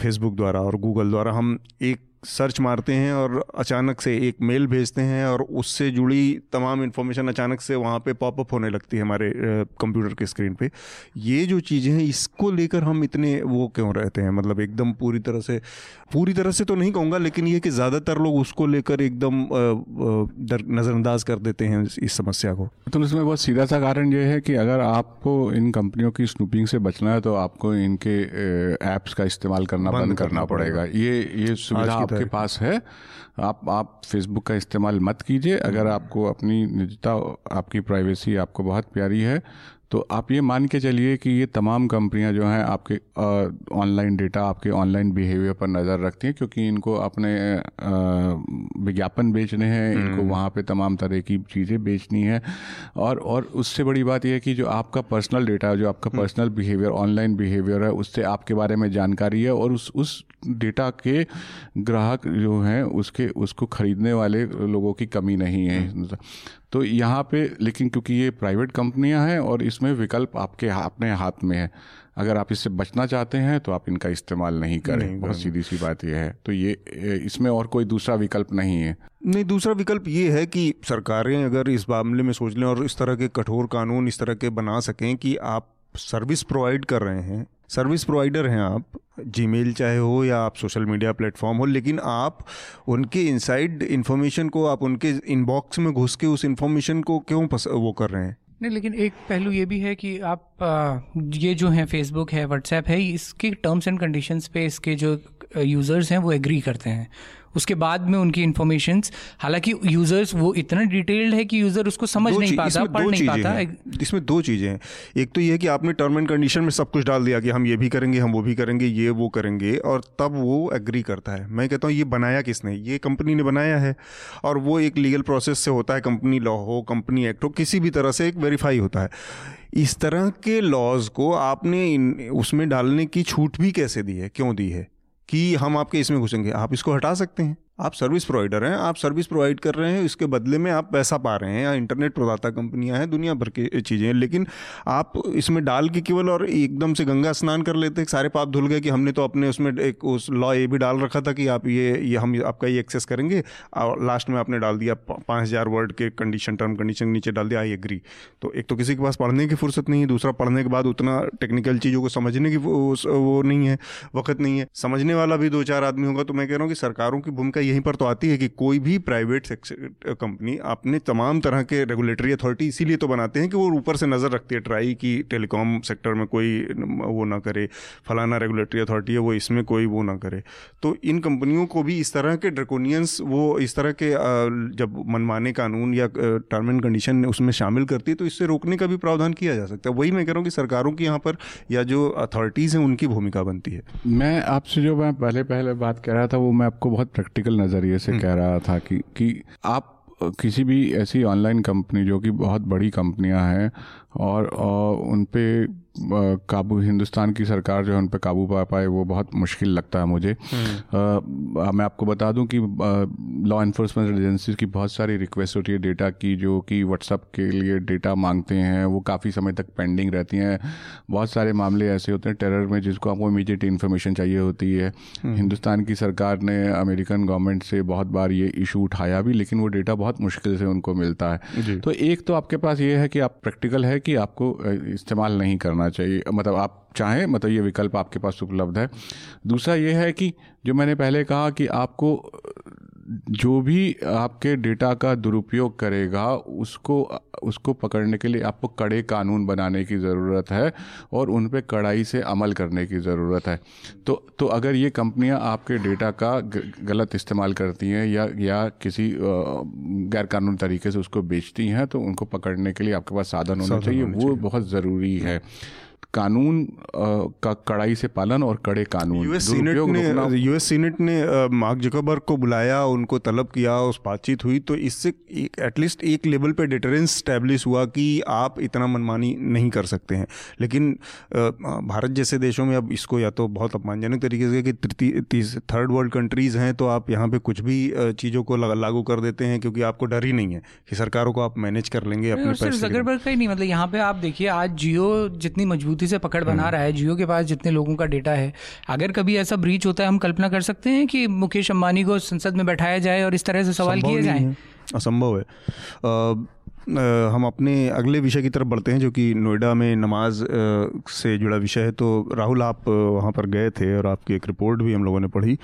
फेसबुक द्वारा और गूगल द्वारा। हम एक सर्च मारते हैं और अचानक से एक मेल भेजते हैं और उससे जुड़ी तमाम इन्फॉर्मेशन अचानक से वहाँ पे पॉपअप होने लगती है हमारे कंप्यूटर के स्क्रीन पे। ये जो चीज़ें हैं इसको लेकर हम इतने वो क्यों रहते हैं? मतलब एकदम पूरी तरह से पूरी तरह से तो नहीं कहूँगा लेकिन ये कि ज़्यादातर लोग उसको लेकर एकदम नज़रअंदाज कर देते हैं इस समस्या को। तो इसमें बहुत सीधा सा कारण ये है कि अगर आपको इन कंपनियों की स्नूपिंग से बचना है तो आपको इनके ऐप्स का इस्तेमाल करना बंद करना पड़ेगा। ये ये सुविधा आपके पास है आप आप फेसबुक का इस्तेमाल मत कीजिए। अगर आपको अपनी निजता आपकी प्राइवेसी आपको बहुत प्यारी है तो आप ये मान के चलिए कि ये तमाम कंपनियाँ जो हैं आपके ऑनलाइन डेटा आपके ऑनलाइन बिहेवियर पर नज़र रखती हैं क्योंकि इनको अपने विज्ञापन बेचने हैं इनको हम्म। वहाँ पे तमाम तरह की चीज़ें बेचनी है और और उससे बड़ी बात यह है कि जो आपका पर्सनल डेटा जो आपका पर्सनल बिहेवियर ऑनलाइन बिहेवियर है उससे आपके बारे में जानकारी है और उस उस डेटा के ग्राहक जो हैं उसके उसको ख़रीदने वाले लोगों की कमी नहीं है हम्म। तो यहाँ पे लेकिन क्योंकि ये प्राइवेट कंपनियाँ हैं और इसमें विकल्प आपके अपने हाथ में है। अगर आप इससे बचना चाहते हैं तो आप इनका इस्तेमाल नहीं करें। नहीं बहुत सीधी सी बात यह है। तो ये इसमें और कोई दूसरा विकल्प नहीं है। नहीं दूसरा विकल्प ये है कि सरकारें अगर इस मामले में सोच लें और इस तरह के कठोर कानून इस तरह के बना सकें कि आप सर्विस प्रोवाइड कर रहे हैं, सर्विस प्रोवाइडर हैं आप जीमेल चाहे हो या आप सोशल मीडिया प्लेटफॉर्म हो, लेकिन आप उनके इनसाइड इन्फॉर्मेशन को आप उनके इनबॉक्स में घुस के उस इन्फॉर्मेशन को क्यों वो कर रहे हैं? नहीं, लेकिन एक पहलू ये भी है कि आप ये जो है फेसबुक है व्हाट्सएप है, इसके टर्म्स एंड कंडीशंस पे इसके जो यूज़र्स हैं वो एग्री करते हैं। उसके बाद में उनकी इन्फॉर्मेशन हालाँकि यूज़र्स वो इतना डिटेल्ड है कि यूज़र उसको समझ नहीं पाता पढ़ नहीं पाता। इसमें दो चीज़ें हैं। एक तो ये है कि आपने टर्म एंड कंडीशन में सब कुछ डाल दिया कि हम ये भी करेंगे हम वो भी करेंगे ये वो करेंगे और तब वो एग्री करता है। मैं कहता हूँ ये बनाया किसने? ये कंपनी ने बनाया है। और वो एक लीगल प्रोसेस से होता है कंपनी लॉ हो कंपनी एक्ट हो किसी भी तरह से एक वेरीफाई होता है। इस तरह के लॉज को आपने उसमें डालने की छूट भी कैसे दी है? क्यों दी है? कि हम आपके इसमें घुसेंगे। आप इसको हटा सकते हैं। आप सर्विस प्रोवाइडर हैं, आप सर्विस प्रोवाइड कर रहे हैं, इसके बदले में आप पैसा पा रहे हैं या इंटरनेट प्रदाता कंपनियाँ हैं, दुनिया भर की चीज़ें लेकिन आप इसमें डाल के केवल और एकदम से गंगा स्नान कर लेते, सारे पाप धुल गए कि हमने तो अपने उसमें एक उस लॉ ये भी डाल रखा था कि आप ये ये हम आपका ये एक्सेस करेंगे, और लास्ट में आपने डाल दिया पाँच हज़ार वर्ड के कंडीशन टर्म कंडीशन नीचे डाल दिया आई एग्री तो एक तो किसी के पास पढ़ने की फुर्सत नहीं है, दूसरा पढ़ने के बाद उतना टेक्निकल चीज़ों को समझने की वो नहीं है, वक्त नहीं है। समझने वाला भी दो चार आदमी होगा तो मैं कह रहा हूँ कि सरकारों की भूमिका यहीं पर तो आती है कि कोई भी प्राइवेट कंपनी अपने तमाम तरह के रेगुलेटरी अथॉरिटी इसीलिए तो बनाते हैं कि वो ऊपर से नज़र रखती है ट्राई की टेलीकॉम सेक्टर में कोई वो ना करे, फलाना रेगुलेटरी अथॉरिटी है, वो इसमें कोई वो ना करे। तो इन कंपनियों को भी इस तरह के ड्रेकोनियंस वो इस तरह के जब मनमाने कानून या टर्म एंड कंडीशन उसमें शामिल करती है तो इससे रोकने का भी प्रावधान किया जा सकता है। वही मैं कह रहा हूँ कि सरकारों की यहाँ पर या जो अथॉरिटीज़ हैं, उनकी भूमिका बनती है। मैं आपसे जो मैं पहले पहले बात कर रहा था, वो मैं आपको बहुत प्रैक्टिकल नज़रिए से हम्म। कह रहा था कि कि आप किसी भी ऐसी ऑनलाइन कंपनी जो कि बहुत बड़ी कंपनियाँ हैं और, और उन पे काबू हिंदुस्तान की सरकार जो है उन पर काबू पा पाए वो बहुत मुश्किल लगता है मुझे। हम्म। आ, मैं आपको बता दूँ कि लॉ इन्फोर्समेंट एजेंसीज की बहुत सारी रिक्वेस्ट होती है डेटा की जो कि व्हाट्सअप के लिए डेटा मांगते हैं वो काफ़ी समय तक पेंडिंग रहती हैं। बहुत सारे मामले ऐसे होते हैं टेरर में जिसको आपको इमीडिएट इन्फॉर्मेशन चाहिए होती है। हम्म। हिंदुस्तान की सरकार ने अमेरिकन गवर्नमेंट से बहुत बार ये इशू उठाया भी लेकिन वो डेटा बहुत मुश्किल से उनको मिलता है। तो एक तो आपके पास ये है कि आप प्रैक्टिकल है कि आपको इस्तेमाल नहीं करना चाहिए। मतलब आप चाहें मतलब ये विकल्प आपके पास उपलब्ध है। दूसरा ये है कि जो मैंने पहले कहा कि आपको जो भी आपके डेटा का दुरुपयोग करेगा उसको उसको पकड़ने के लिए आपको कड़े कानून बनाने की ज़रूरत है और उन पर कड़ाई से अमल करने की ज़रूरत है। तो तो अगर ये कंपनियाँ आपके डेटा का गलत इस्तेमाल करती हैं या या किसी गैर कानून तरीके से उसको बेचती हैं तो उनको पकड़ने के लिए आपके पास साधन होना चाहिए वो बहुत ज़रूरी है। कानून का कड़ाई से पालन और कड़े कानून। यूएस सीनेट ने यूएस सीनेट ने मार्क जकबर्ग को बुलाया उनको तलब किया उस बातचीत हुई तो इससे एटलीस्ट एक लेवल पे डिटरेंस स्टैब्लिश हुआ कि आप इतना मनमानी नहीं कर सकते हैं। लेकिन भारत जैसे देशों में अब इसको या तो बहुत अपमानजनक तरीके से कि थर्ड वर्ल्ड कंट्रीज़ हैं तो आप यहाँ पे कुछ भी चीज़ों को लागू कर देते हैं क्योंकि आपको डर ही नहीं है कि सरकारों को आप मैनेज कर लेंगे अपने पैसे का ही नहीं मतलब यहाँ पे आप देखिए आज जियो जितनी मज़बूत मजबूती से पकड़ बना हम्म। रहा है। जियो के पास जितने लोगों का डेटा है अगर कभी ऐसा ब्रीच होता है हम कल्पना कर सकते हैं कि मुकेश अंबानी को संसद में बैठाया जाए और इस तरह से सवाल किए जाए? असंभव है। हम अपने अगले विषय की तरफ़ बढ़ते हैं जो कि नोएडा में नमाज़ से जुड़ा विषय है। तो राहुल आप वहाँ पर गए थे और आपकी एक रिपोर्ट भी हम लोगों ने पढ़ी।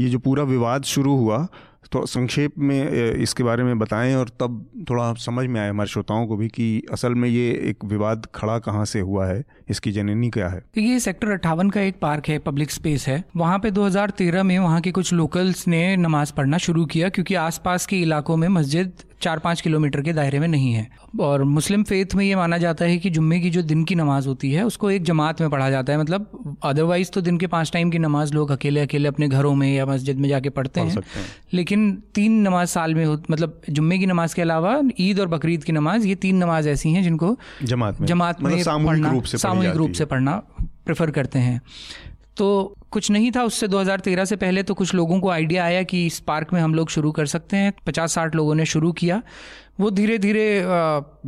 ये जो पूरा विवाद शुरू हुआ तो संक्षेप में इसके बारे में बताएँ और तब थोड़ा समझ में आए हमारे श्रोताओं को भी कि असल में ये एक विवाद खड़ा कहाँ से हुआ है, इसकी जननी क्या है। ये सेक्टर अट्ठावन का एक पार्क है, पब्लिक स्पेस है। वहाँ पे 2013 में वहाँ के कुछ लोकल्स ने नमाज़ पढ़ना शुरू किया क्योंकि आसपास के इलाकों में मस्जिद चार पाँच किलोमीटर के दायरे में नहीं है। और मुस्लिम फेथ में ये माना जाता है कि जुम्मे की जो दिन की नमाज़ होती है उसको एक जमात में पढ़ा जाता है। मतलब अदरवाइज़ तो दिन के पाँच टाइम की नमाज़ लोग अकेले अकेले अपने घरों में या मस्जिद में जाके पढ़ते हैं। हैं। लेकिन तीन नमाज़ साल में हो मतलब जुम्मे की नमाज़ के अलावा ईद और बकरीद की नमाज़ ये तीन नमाज़ ऐसी हैं जिनको जमात में। जमात में मतलब रूप से सामूहिक रूप से पढ़ना प्रेफर करते हैं। तो कुछ नहीं था उससे 2013 से पहले तो कुछ लोगों को आइडिया आया कि इस पार्क में हम लोग शुरू कर सकते हैं। पचास साठ लोगों ने शुरू किया। वो धीरे धीरे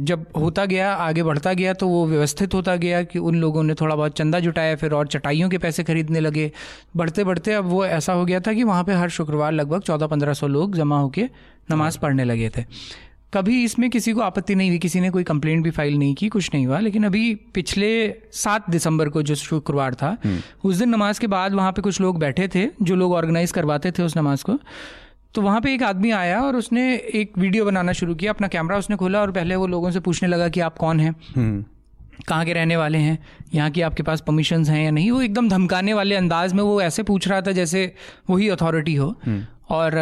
जब होता गया, आगे बढ़ता गया तो वो व्यवस्थित होता गया कि उन लोगों ने थोड़ा बहुत चंदा जुटाया, फिर और चटाइयों के पैसे खरीदने लगे। बढ़ते बढ़ते अब वो ऐसा हो गया था कि वहाँ पर हर शुक्रवार लगभग चौदह पंद्रह सौ लोग जमा होकर नमाज़ पढ़ने लगे थे। कभी इसमें किसी को आपत्ति नहीं हुई किसी ने कोई कंप्लेंट भी फ़ाइल नहीं की कुछ नहीं हुआ लेकिन अभी पिछले सात दिसंबर को जो शुक्रवार था हम्म। उस दिन नमाज़ के बाद वहाँ पे कुछ लोग बैठे थे जो लोग ऑर्गेनाइज करवाते थे उस नमाज़ को तो वहाँ पे एक आदमी आया और उसने एक वीडियो बनाना शुरू किया अपना कैमरा उसने खोला और पहले वो लोगों से पूछने लगा कि आप कौन हैं हम्म। कहाँ के रहने वाले हैं यहाँ की आपके पास परमिशन हैं या नहीं वो एकदम धमकाने वाले अंदाज में वो ऐसे पूछ रहा था जैसे वही अथॉरिटी हो हम्म। और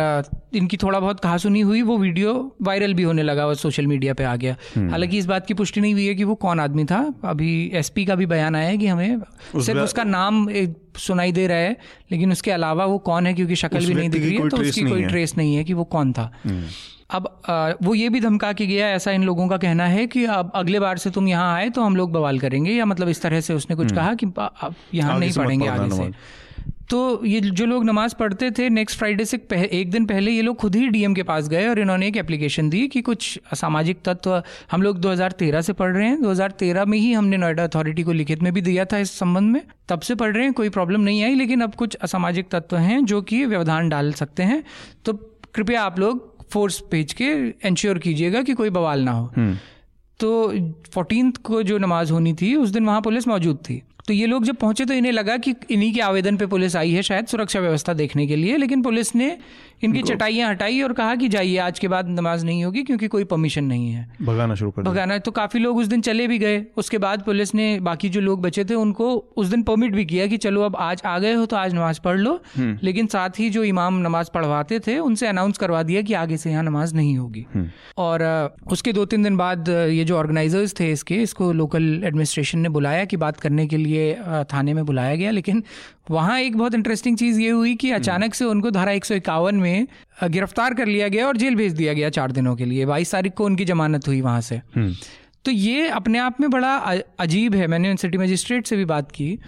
इनकी थोड़ा बहुत कहा सुनी हुई वो वीडियो वायरल भी होने लगा और सोशल मीडिया पे आ गया हम्म। हालाँकि इस बात की पुष्टि नहीं हुई है कि वो कौन आदमी था अभी एसपी का भी बयान आया है कि हमें उस सिर्फ़ उसका नाम सुनाई दे रहा है लेकिन उसके अलावा वो कौन है क्योंकि शक्ल भी नहीं दिख रही है तो उसकी कोई ट्रेस नहीं है कि वो कौन था हम्म। अब आ, वो ये भी धमका के गया ऐसा इन लोगों का कहना है कि अब अगले बार से तुम यहाँ आए तो हम लोग बवाल करेंगे या मतलब इस तरह से उसने कुछ हम्म। कहा कि अब यहाँ नहीं पढ़ेंगे आगे से तो ये जो लोग नमाज़ पढ़ते थे नेक्स्ट फ्राइडे से पह, एक दिन पहले ये लोग खुद ही डीएम के पास गए और इन्होंने एक एप्लीकेशन दी कि कुछ असामाजिक तत्व हम लोग 2013 से पढ़ रहे हैं। 2013 में ही हमने नोएडा अथॉरिटी को लिखित में भी दिया था इस संबंध में। तब से पढ़ रहे हैं कोई प्रॉब्लम नहीं आई लेकिन अब कुछ असामाजिक तत्व हैं जो कि व्यवधान डाल सकते हैं। तो कृपया आप लोग फोर्स भेज के इंश्योर कीजिएगा कि कोई बवाल ना हो। हम्म। तो फोर्टीन को जो नमाज़ होनी थी उस दिन वहाँ पुलिस मौजूद थी। तो ये लोग जब पहुँचे तो इन्हें लगा कि इन्हीं के आवेदन पे पुलिस आई है शायद सुरक्षा व्यवस्था देखने के लिए, लेकिन पुलिस ने इनकी चटाइयाँ हटाई और कहा कि जाइए आज के बाद नमाज़ नहीं होगी क्योंकि कोई परमिशन नहीं है। भगाना शुरू कर भगाना तो काफ़ी लोग उस दिन चले भी गए। उसके बाद पुलिस ने बाकी जो लोग बचे थे उनको उस दिन परमिट भी किया कि चलो अब आज आ गए हो तो आज नमाज़ पढ़ लो। हम्म। लेकिन साथ ही जो इमाम नमाज़ पढ़वाते थे उनसे अनाउंस करवा दिया कि आगे से यहाँ नमाज़ नहीं होगी। हम्म। और उसके दो तीन दिन बाद ये जो ऑर्गेनाइजर्स थे इसके इसको लोकल एडमिनिस्ट्रेशन ने बुलाया कि बात करने के लिए थाने में बुलाया गया। लेकिन वहाँ एक बहुत इंटरेस्टिंग चीज़ ये हुई कि अचानक से उनको धारा एक सौ इक्यावन में गिरफ़्तार कर लिया गया और जेल भेज दिया गया चार दिनों के लिए। बाईस तारीख को उनकी जमानत हुई वहाँ से। हम्म। तो ये अपने आप में बड़ा अजीब है। मैंने सिटी मजिस्ट्रेट से भी बात की।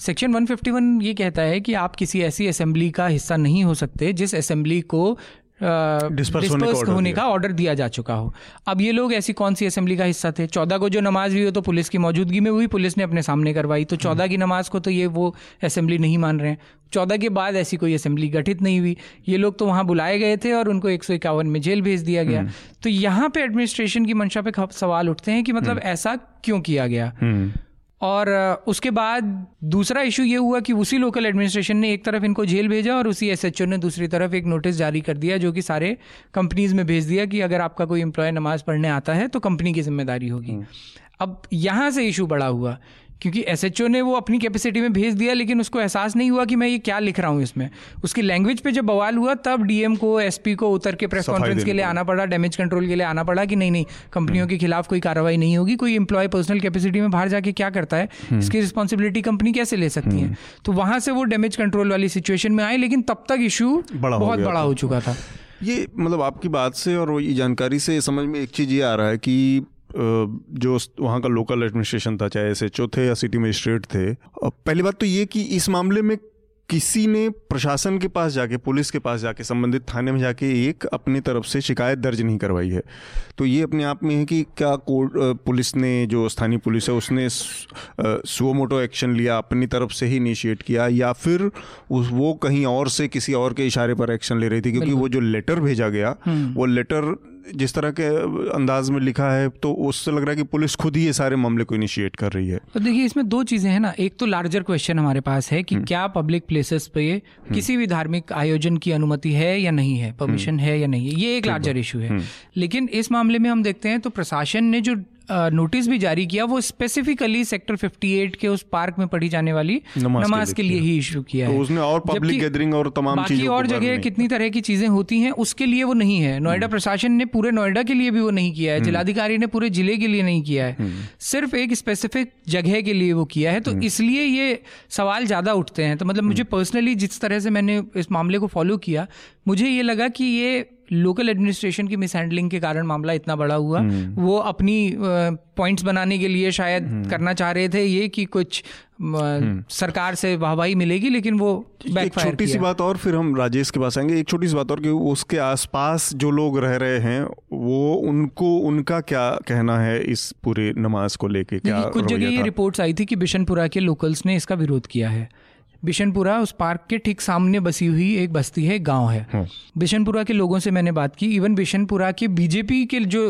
सेक्शन 151 ये कहता है कि आप किसी ऐसी असेंबली का हिस्सा नहीं हो सकते जिस असेंबली को डिस्पर्स होने, का, होने का ऑर्डर दिया जा चुका हो। अब ये लोग ऐसी कौन सी असेंबली का हिस्सा थे? चौदह को जो नमाज़ हुई हो तो पुलिस की मौजूदगी में हुई पुलिस ने अपने सामने करवाई। तो चौदह की नमाज़ को तो ये वो असेंबली नहीं मान रहे हैं। चौदह के बाद ऐसी कोई असेंबली गठित नहीं हुई। ये लोग तो वहाँ बुलाए गए थे और उनको एक सौ इक्यावन में जेल भेज दिया गया। हम्म। तो यहाँ पे एडमिनिस्ट्रेशन की मंशा पे सवाल उठते हैं कि मतलब हम्म। ऐसा क्यों किया गया? हम्म। और उसके बाद दूसरा इशू ये हुआ कि उसी लोकल एडमिनिस्ट्रेशन ने एक तरफ़ इनको जेल भेजा और उसी एसएचओ ने दूसरी तरफ़ एक नोटिस जारी कर दिया जो कि सारे कंपनीज़ में भेज दिया कि अगर आपका कोई एम्प्लॉय नमाज़ पढ़ने आता है तो कंपनी की ज़िम्मेदारी होगी हम्म। अब यहाँ से इशू बड़ा हुआ क्योंकि एस ने वो अपनी कैपेसिटी में भेज दिया लेकिन उसको एहसास नहीं हुआ कि मैं ये क्या लिख रहा हूँ इसमें। उसकी लैंग्वेज पे जब बवाल हुआ तब डीएम को एसपी को उतर के प्रेस कॉन्फ्रेंस के लिए आना पड़ा डैमेज कंट्रोल के लिए आना पड़ा कि नहीं नहीं कंपनियों के खिलाफ कोई कार्रवाई नहीं होगी कोई एम्प्लॉय पर्सनल कैपेसिटी में बाहर जाके क्या करता है? हम्म। इसकी रिस्पॉन्सिबिलिटी कंपनी कैसे ले सकती है? हम्म। तो वहाँ से वो डैमेज कंट्रोल वाली सिचुएशन में आए लेकिन तब तक इशू बहुत बड़ा हो चुका था। ये मतलब आपकी बात से और ये जानकारी से समझ में एक चीज़ ये आ रहा है कि जो वहाँ का लोकल एडमिनिस्ट्रेशन था चाहे एस थे या सिटी मजिस्ट्रेट थे। पहली बात तो ये कि इस मामले में किसी ने प्रशासन के पास जाके पुलिस के पास जाके संबंधित थाने में जाके एक अपनी तरफ़ से शिकायत दर्ज नहीं करवाई है। तो ये अपने आप में है कि क्या कोर्ट पुलिस ने जो स्थानीय पुलिस है उसने सुओमोटो एक्शन लिया अपनी तरफ़ से ही इनिशिएट किया या फिर उस वो कहीं और से किसी और के इशारे पर एक्शन ले रही थी? क्योंकि वो जो लेटर भेजा गया हम्म। वो लेटर जिस तरह के अंदाज में लिखा है तो उससे लग रहा है कि पुलिस खुद ही ये सारे मामले को इनिशिएट कर रही है। तो देखिए इसमें दो चीज़ें हैं ना। एक तो लार्जर क्वेश्चन हमारे पास है कि हम्म। क्या पब्लिक प्लेसेस पे हम्म। किसी भी धार्मिक आयोजन की अनुमति है या नहीं है? परमिशन हम्म। है या नहीं है? ये एक लार्जर इशू है। लेकिन इस मामले में हम देखते हैं तो प्रशासन ने जो नोटिस भी जारी किया वो स्पेसिफिकली सेक्टर 58 के उस पार्क में पढ़ी जाने वाली नमाज़, नमाज़ के के लिए ही इशू किया तो है। उसने और पब्लिक गैदरिंग और तमाम बाकी और जगह कितनी तरह की चीज़ें होती हैं उसके लिए वो नहीं है। नोएडा हम्म। प्रशासन ने पूरे नोएडा के लिए भी वो नहीं किया है हम्म। जिलाधिकारी ने पूरे ज़िले के लिए नहीं किया है। हम्म। सिर्फ़ एक स्पेसिफिक जगह के लिए वो किया है तो इसलिए ये सवाल ज़्यादा उठते हैं। तो मतलब मुझे पर्सनली जिस तरह से मैंने इस मामले को फॉलो किया मुझे ये लगा कि ये लोकल एडमिनिस्ट्रेशन की मिसहैंडलिंग के कारण मामला इतना बड़ा हुआ। वो अपनी पॉइंट्स बनाने के लिए शायद करना चाह रहे थे ये कि कुछ सरकार से वाहवाही मिलेगी लेकिन वो एक छोटी सी बात और फिर हम राजेश के पास आएँगे। एक छोटी सी बात और कि उसके आसपास जो लोग रह रहे हैं वो उनको उनका क्या कहना है इस पूरे नमाज़ को लेके? क्या कुछ जगह ये रिपोर्ट्स आई थी कि बिशनपुरा के लोकल्स ने इसका विरोध किया है। बिशनपुरा उस पार्क के ठीक सामने बसी हुई एक बस्ती है गाँव है। हाँ। बिशनपुरा के लोगों से मैंने बात की। इवन बिशनपुरा के बीजेपी के जो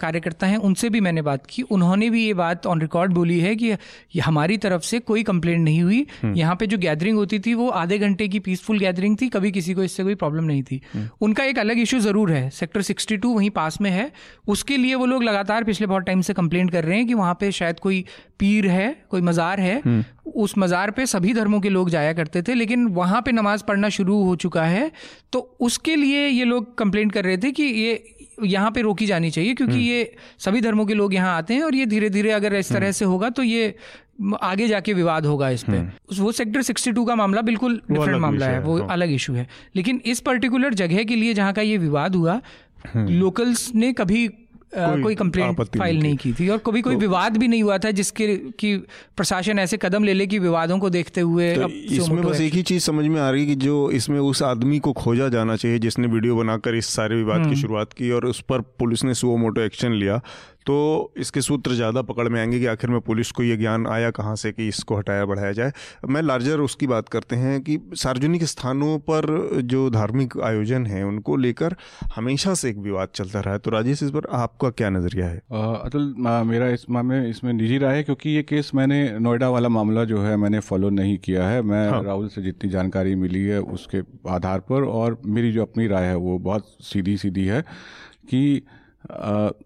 कार्यकर्ता हैं उनसे भी मैंने बात की। उन्होंने भी ये बात ऑन रिकॉर्ड बोली है कि हमारी तरफ़ से कोई कंप्लेंट नहीं हुई। हाँ। यहाँ पे जो गैदरिंग होती थी वो आधे घंटे की पीसफुल गैदरिंग थी। कभी किसी को इससे कोई प्रॉब्लम नहीं थी। हाँ। उनका एक अलग इशू ज़रूर है। सेक्टर सिक्सटी टू वहीं पास में है। उसके लिए वो लोग लगातार पिछले बहुत टाइम से कंप्लेंट कर रहे हैं कि वहाँ पे शायद कोई पीर है कोई मज़ार है। उस मज़ार पे सभी धर्मों के लोग जाया करते थे लेकिन वहाँ पे नमाज़ पढ़ना शुरू हो चुका है तो उसके लिए ये लोग कंप्लेंट कर रहे थे कि ये यहाँ पे रोकी जानी चाहिए क्योंकि हम्म। ये सभी धर्मों के लोग यहाँ आते हैं और ये धीरे धीरे अगर इस तरह हम्म। से होगा तो ये आगे जाके विवाद होगा इस पे हम्म। वो सेक्टर 62 का मामला बिल्कुल डिफरेंट मामला है वो हाँ। अलग इशू है लेकिन इस पर्टिकुलर जगह के लिए जहाँ का ये विवाद हुआ लोकल्स ने कभी कोई, कोई कंप्लेंट फ़ाइल नहीं की थी और कभी कोई तो, विवाद भी नहीं हुआ था जिसके कि प्रशासन ऐसे कदम ले ले कि विवादों को देखते हुए तो इसमें बस एक ही चीज़ समझ में आ रही है कि जो इसमें उस आदमी को खोजा जाना चाहिए जिसने वीडियो बनाकर इस सारे विवाद की हम्म। शुरुआत की और उस पर पुलिस ने सुओ मोटो एक्शन लिया तो इसके सूत्र ज़्यादा पकड़ में आएँगे कि आखिर में पुलिस को ये ज्ञान आया कहाँ से कि इसको हटाया बढ़ाया जाए। मैं लार्जर उसकी बात करते हैं कि सार्वजनिक स्थानों पर जो धार्मिक आयोजन है उनको लेकर हमेशा से एक विवाद चलता रहा है। तो राजेश इस पर आपका क्या नज़रिया है? अतुल मेरा इस मामले इसमें निजी राय है क्योंकि ये केस मैंने नोएडा वाला मामला जो है मैंने फॉलो नहीं किया है। मैं हाँ। राहुल से जितनी जानकारी मिली है उसके आधार पर और मेरी जो अपनी राय है वो बहुत सीधी सीधी है कि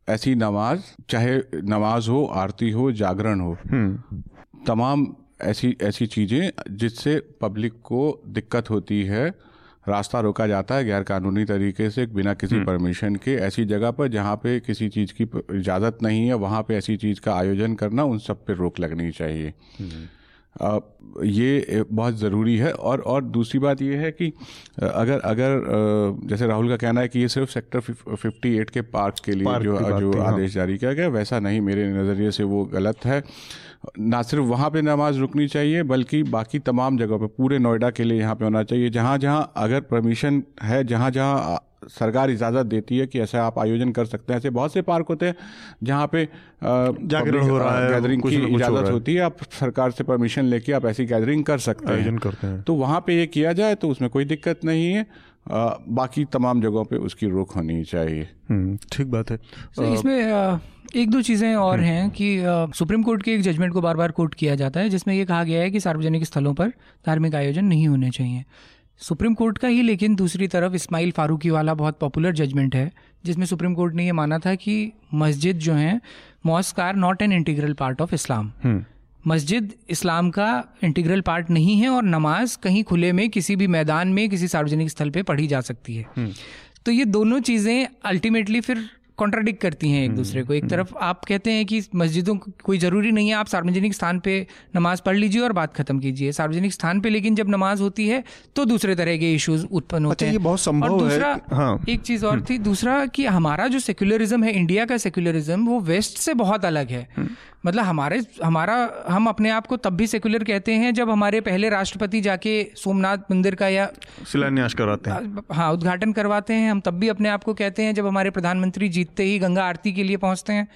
ऐसी नमाज़ चाहे नमाज़ हो आरती हो जागरण हो हम्म। तमाम ऐसी ऐसी चीज़ें जिससे पब्लिक को दिक्कत होती है रास्ता रोका जाता है गैर कानूनी तरीके से बिना किसी परमिशन हम्म। के ऐसी जगह पर जहाँ पे किसी चीज़ की इजाज़त नहीं है वहाँ पे ऐसी चीज़ का आयोजन करना उन सब पे रोक लगनी चाहिए हम्म। ये बहुत ज़रूरी है। और और दूसरी बात ये है कि अगर अगर जैसे राहुल का कहना है कि ये सिर्फ़ सेक्टर 58 के पार्क के लिए पार्क जो जो हाँ। आदेश जारी किया गया वैसा नहीं मेरे नज़रिए से वो गलत है। ना सिर्फ़ वहाँ पे नमाज़ रुकनी चाहिए बल्कि बाकी तमाम जगहों पे पूरे नोएडा के लिए यहाँ पे होना चाहिए। जहाँ जहाँ अगर परमिशन है जहाँ जहाँ सरकार इजाज़त देती है कि ऐसा आप आयोजन कर सकते हैं। ऐसे बहुत से पार्क होते हैं जहाँ पे जागरण हो रहा है गैदरिंग की इजाज़त होती है। आप सरकार से परमिशन लेके आप ऐसी गैदरिंग कर सकते हैं। करते हैं। तो वहाँ पे ये किया जाए तो उसमें कोई दिक्कत नहीं है। आ, बाकी तमाम जगहों पे उसकी रोक होनी चाहिए। हम्म, ठीक बात है। So, इसमें एक दो चीज़ें और हम्म। हैं कि सुप्रीम कोर्ट के एक जजमेंट को बार बार कोर्ट किया जाता है जिसमें ये कहा गया है कि सार्वजनिक स्थलों पर धार्मिक आयोजन नहीं होने चाहिए। सुप्रीम कोर्ट का ही लेकिन दूसरी तरफ़ इस्माइल फारूकी वाला बहुत पॉपुलर जजमेंट है जिसमें सुप्रीम कोर्ट ने ये माना था कि मस्जिद जो है mosque are not an integral part of Islam मस्जिद इस्लाम का इंटीग्रल पार्ट नहीं है और नमाज़ कहीं खुले में किसी भी मैदान में किसी सार्वजनिक स्थल पे पढ़ी जा सकती है। हम्म। तो ये दोनों चीज़ें अल्टीमेटली फिर कॉन्ट्राडिक्ट करती हैं एक हम्म, दूसरे को। एक हम्म। तरफ़ आप कहते हैं कि मस्जिदों को कोई ज़रूरी नहीं है आप सार्वजनिक स्थान पे नमाज़ पढ़ लीजिए और बात खत्म कीजिए। सार्वजनिक स्थान पे लेकिन जब नमाज़ होती है तो दूसरे तरह के इश्यूज़ उत्पन्न होते अच्छा, हैं। ये बहुत संभव और दूसरा है हाँ। एक चीज़ और थी दूसरा कि हमारा जो सेक्युलरिज्म है इंडिया का सेक्युलरिज्म वो वेस्ट से बहुत अलग है। मतलब हमारे हमारा हम अपने आप को तब भी सेकुलर कहते हैं जब हमारे पहले राष्ट्रपति जाके सोमनाथ मंदिर का या शिलान्यास करवाते हैं। हाँ उद्घाटन करवाते हैं। हम तब भी अपने आप को कहते हैं जब हमारे प्रधानमंत्री जीतते ही गंगा आरती के लिए पहुँचते हैं।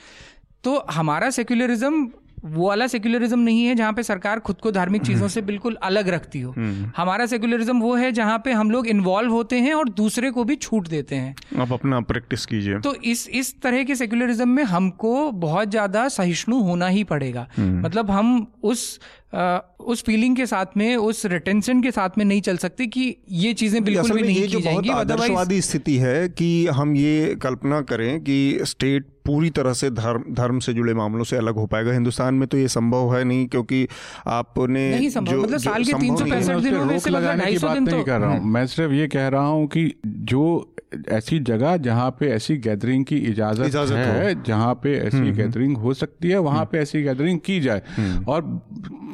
तो हमारा सेक्युलरिज्म वो वाला सेक्युलरिज्म नहीं है जहाँ पे सरकार खुद को धार्मिक चीज़ों से बिल्कुल अलग रखती हो हम्म। हमारा सेक्युलरिज्म वो है जहाँ पे हम लोग इन्वॉल्व होते हैं और दूसरे को भी छूट देते हैं आप अपना प्रैक्टिस कीजिए तो इस इस तरह के सेक्युलरिज्म में हमको बहुत ज़्यादा सहिष्णु होना ही पड़ेगा हम्म। मतलब हम उस आ, उस फीलिंग के साथ में उस रिटेंशन के साथ में नहीं चल सकते कि ये चीज़ें बिल्कुल भी नहीं की जाएँगी आदर्शवादी स्थिति है कि हम ये कल्पना करें कि स्टेट पूरी तरह से धर्म धर्म से जुड़े मामलों से अलग हो पाएगा। हिंदुस्तान में तो ये संभव है नहीं क्योंकि आपने नहीं संभव जो, मतलब साल के तीन सौ पैंसठ दिनों में से ढाई सौ दिन तो कर रहा हूँ। मैं सिर्फ़ ये कह रहा हूँ कि जो ऐसी जगह जहाँ पे ऐसी गैदरिंग की इजाज़त, इजाज़त है जहाँ पे ऐसी गैदरिंग हम्म, हम्म। हो सकती है वहाँ हम्म। पे ऐसी गैदरिंग की जाए। और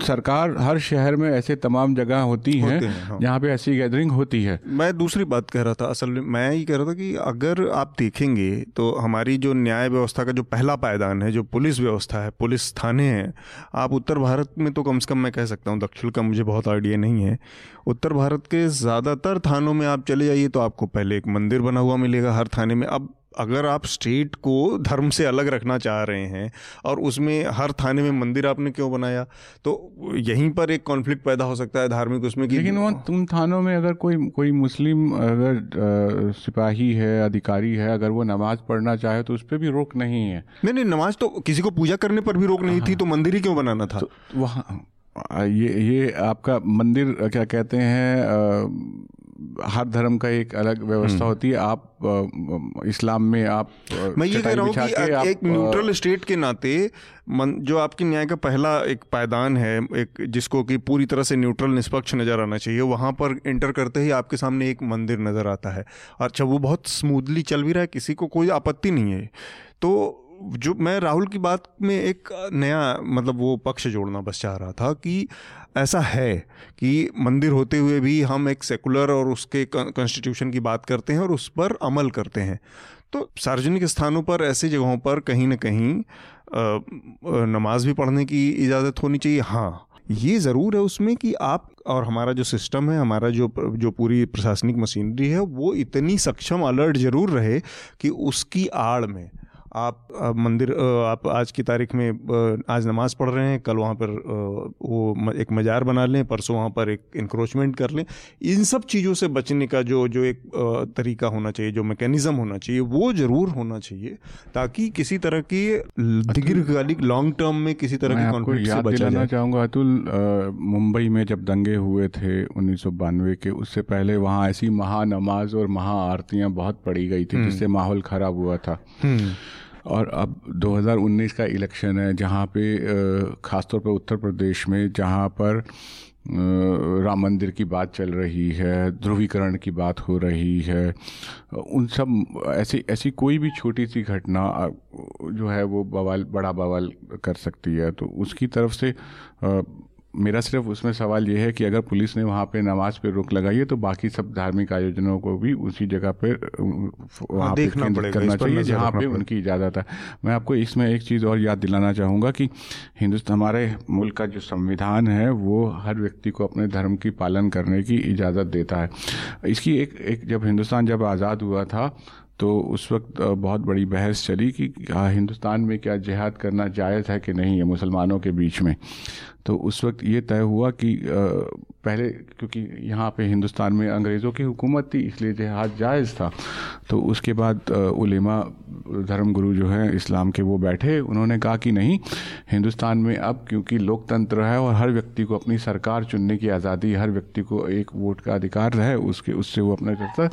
सरकार हर शहर में ऐसे तमाम जगह होती हैं हैं, हाँ। जहाँ पे ऐसी गैदरिंग होती है। मैं दूसरी बात कह रहा था असल में मैं ये कह रहा था कि अगर आप देखेंगे तो हमारी जो न्याय व्यवस्था का जो पहला पायदान है, जो पुलिस व्यवस्था है, पुलिस थाने हैं, आप उत्तर भारत में तो कम से कम मैं कह सकता हूँ, दक्षिण का मुझे बहुत आइडिया नहीं है। उत्तर भारत के ज़्यादातर थानों में आप चले जाइए तो आपको पहले एक मंदिर बना हुआ मिलेगा हर थाने में। अब अगर आप स्टेट को धर्म से अलग रखना चाह रहे हैं और उसमें हर थाने में मंदिर आपने क्यों बनाया? तो यहीं पर एक कॉन्फ्लिक्ट पैदा हो सकता है धार्मिक उसमें कि लेकिन वो तुम थानों में अगर कोई कोई मुस्लिम अगर सिपाही है अधिकारी है अगर वो नमाज़ पढ़ना चाहे तो उस पर भी रोक नहीं है। नहीं नहीं नमाज़ तो किसी को पूजा करने पर भी रोक नहीं थी तो मंदिर ही क्यों बनाना था? तो वहाँ ये ये आपका मंदिर क्या कहते हैं हर धर्म का एक अलग व्यवस्था होती है। आप इस्लाम में आप मैं ये कह रहा हूँ कि आप, एक न्यूट्रल स्टेट के नाते मन, जो आपके न्याय का पहला एक पायदान है एक जिसको कि पूरी तरह से न्यूट्रल निष्पक्ष नज़र आना चाहिए वहाँ पर एंटर करते ही आपके सामने एक मंदिर नज़र आता है। अच्छा वो बहुत स्मूथली चल भी रहा है किसी को कोई आपत्ति नहीं है। तो जो मैं राहुल की बात में एक नया मतलब वो पक्ष जोड़ना बस चाह रहा था कि ऐसा है कि मंदिर होते हुए भी हम एक सेकुलर और उसके कॉन्स्टिट्यूशन की बात करते हैं और उस पर अमल करते हैं। तो सार्वजनिक स्थानों पर, ऐसी जगहों पर कहीं ना कहीं नमाज़ भी पढ़ने की इजाज़त होनी चाहिए। हाँ ये ज़रूर है उसमें कि आप और हमारा जो सिस्टम है, हमारा जो जो पूरी प्रशासनिक मशीनरी है, वो इतनी सक्षम अलर्ट ज़रूर रहे कि उसकी आड़ में आप मंदिर आप आज की तारीख में आज नमाज़ पढ़ रहे हैं कल वहाँ पर वो एक मज़ार बना लें परसों वहाँ पर एक इंक्रोचमेंट कर लें। इन सब चीज़ों से बचने का जो जो एक तरीका होना चाहिए जो मैकेनिज़्म होना चाहिए वो ज़रूर होना चाहिए ताकि किसी तरह की दीर्घकालिक लॉन्ग टर्म में किसी तरह की आपको कॉन्फ्लिक्ट से बचा जाए। चाहूँगा अतुल मुंबई में जब दंगे हुए थे उन्नीस सौ बानवे के उससे पहले वहाँ ऐसी महा नमाज़ और महा आरतियाँ बहुत पड़ी गई थी जिससे माहौल ख़राब हुआ था। हम्म। और अब 2019 का इलेक्शन है, जहाँ पे खासतौर पर उत्तर प्रदेश में, जहाँ पर राम मंदिर की बात चल रही है, ध्रुवीकरण की बात हो रही है, उन सब ऐसी ऐसी कोई भी छोटी सी घटना जो है वो बवाल, बड़ा बवाल कर सकती है। तो उसकी तरफ़ से मेरा सिर्फ़ उसमें सवाल ये है कि अगर पुलिस ने वहाँ पे नमाज़ पे रोक लगाई है तो बाकी सब धार्मिक आयोजनों को भी उसी जगह पे वहाँ पे करना पर चाहिए जहाँ पे उनकी इजाज़त है। मैं आपको इसमें एक चीज़ और याद दिलाना चाहूँगा कि हिंदुस्तान हमारे मुल्क का जो संविधान है वो हर व्यक्ति को अपने धर्म की पालन करने की इजाज़त देता है। इसकी एक एक जब हिंदुस्तान जब आज़ाद हुआ था तो उस वक्त बहुत बड़ी बहस चली कि क्या हिंदुस्तान में क्या जिहाद करना जायज़ है कि नहीं है मुसलमानों के बीच में? तो उस वक्त ये तय हुआ कि पहले क्योंकि यहाँ पे हिंदुस्तान में अंग्रेज़ों की हुकूमत थी इसलिए जिहाद जायज़ था। तो उसके बाद उलेमा धर्म गुरु जो हैं इस्लाम के वो बैठे। उन्होंने कहा कि नहीं हिंदुस्तान में अब क्योंकि लोकतंत्र है और हर व्यक्ति को अपनी सरकार चुनने की आज़ादी हर व्यक्ति को एक वोट का अधिकार है उसके उससे वो अपना करता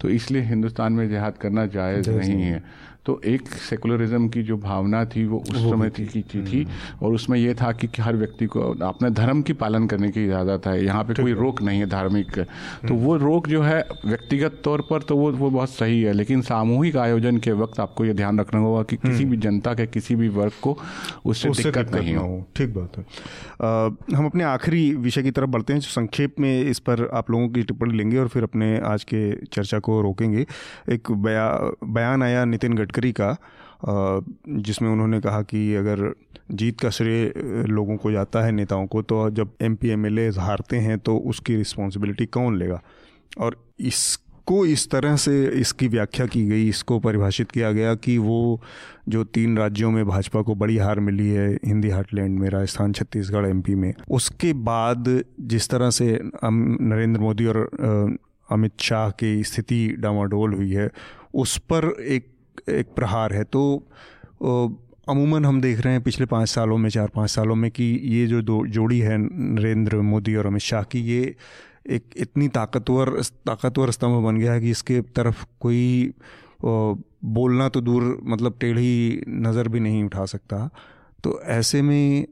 तो इसलिए हिंदुस्तान में जिहाद करना जायज़ नहीं है। तो एक सेकुलरिज्म की जो भावना थी वो उस वो समय थी। की थी, थी और उसमें ये था कि, हर व्यक्ति को अपने धर्म की पालन करने की इजाज़त है। यहाँ पे कोई रोक नहीं है धार्मिक। तो वो रोक जो है व्यक्तिगत तौर पर तो वो वो बहुत सही है। लेकिन सामूहिक आयोजन के वक्त आपको ये ध्यान रखना होगा कि किसी भी जनता के किसी भी वर्ग को उससे दिक्कत नहीं हो। ठीक बात है। हम अपने आखिरी विषय की तरफ़ बढ़ते हैं। जो संक्षेप में इस पर आप लोगों की टिप्पणी लेंगे और फिर अपने आज के चर्चा को रोकेंगे। एक बया बयान आया नितिन गडकरी का जिसमें उन्होंने कहा कि अगर जीत का श्रेय लोगों को जाता है, नेताओं को तो जब एम पी एम एल हारते हैं तो उसकी रिस्पॉन्सिबिलिटी कौन लेगा? और इसको इस तरह से इसकी व्याख्या की गई, इसको परिभाषित किया गया कि वो जो तीन राज्यों में भाजपा को बड़ी हार मिली है, हिंदी हार्टलैंड में, राजस्थान, छत्तीसगढ़ एमपी में, उसके बाद जिस तरह से नरेंद्र मोदी और अमित शाह की स्थिति डामाडोल हुई है, उस पर एक एक प्रहार है। तो अमूमन हम देख रहे हैं पिछले पाँच सालों में, चार पाँच सालों में कि ये जो दो जोड़ी है नरेंद्र मोदी और अमित शाह की, ये एक इतनी ताकतवर ताकतवर स्तंभ बन गया है कि इसके तरफ़ कोई बोलना तो दूर मतलब टेढ़ी नज़र भी नहीं उठा सकता। तो ऐसे में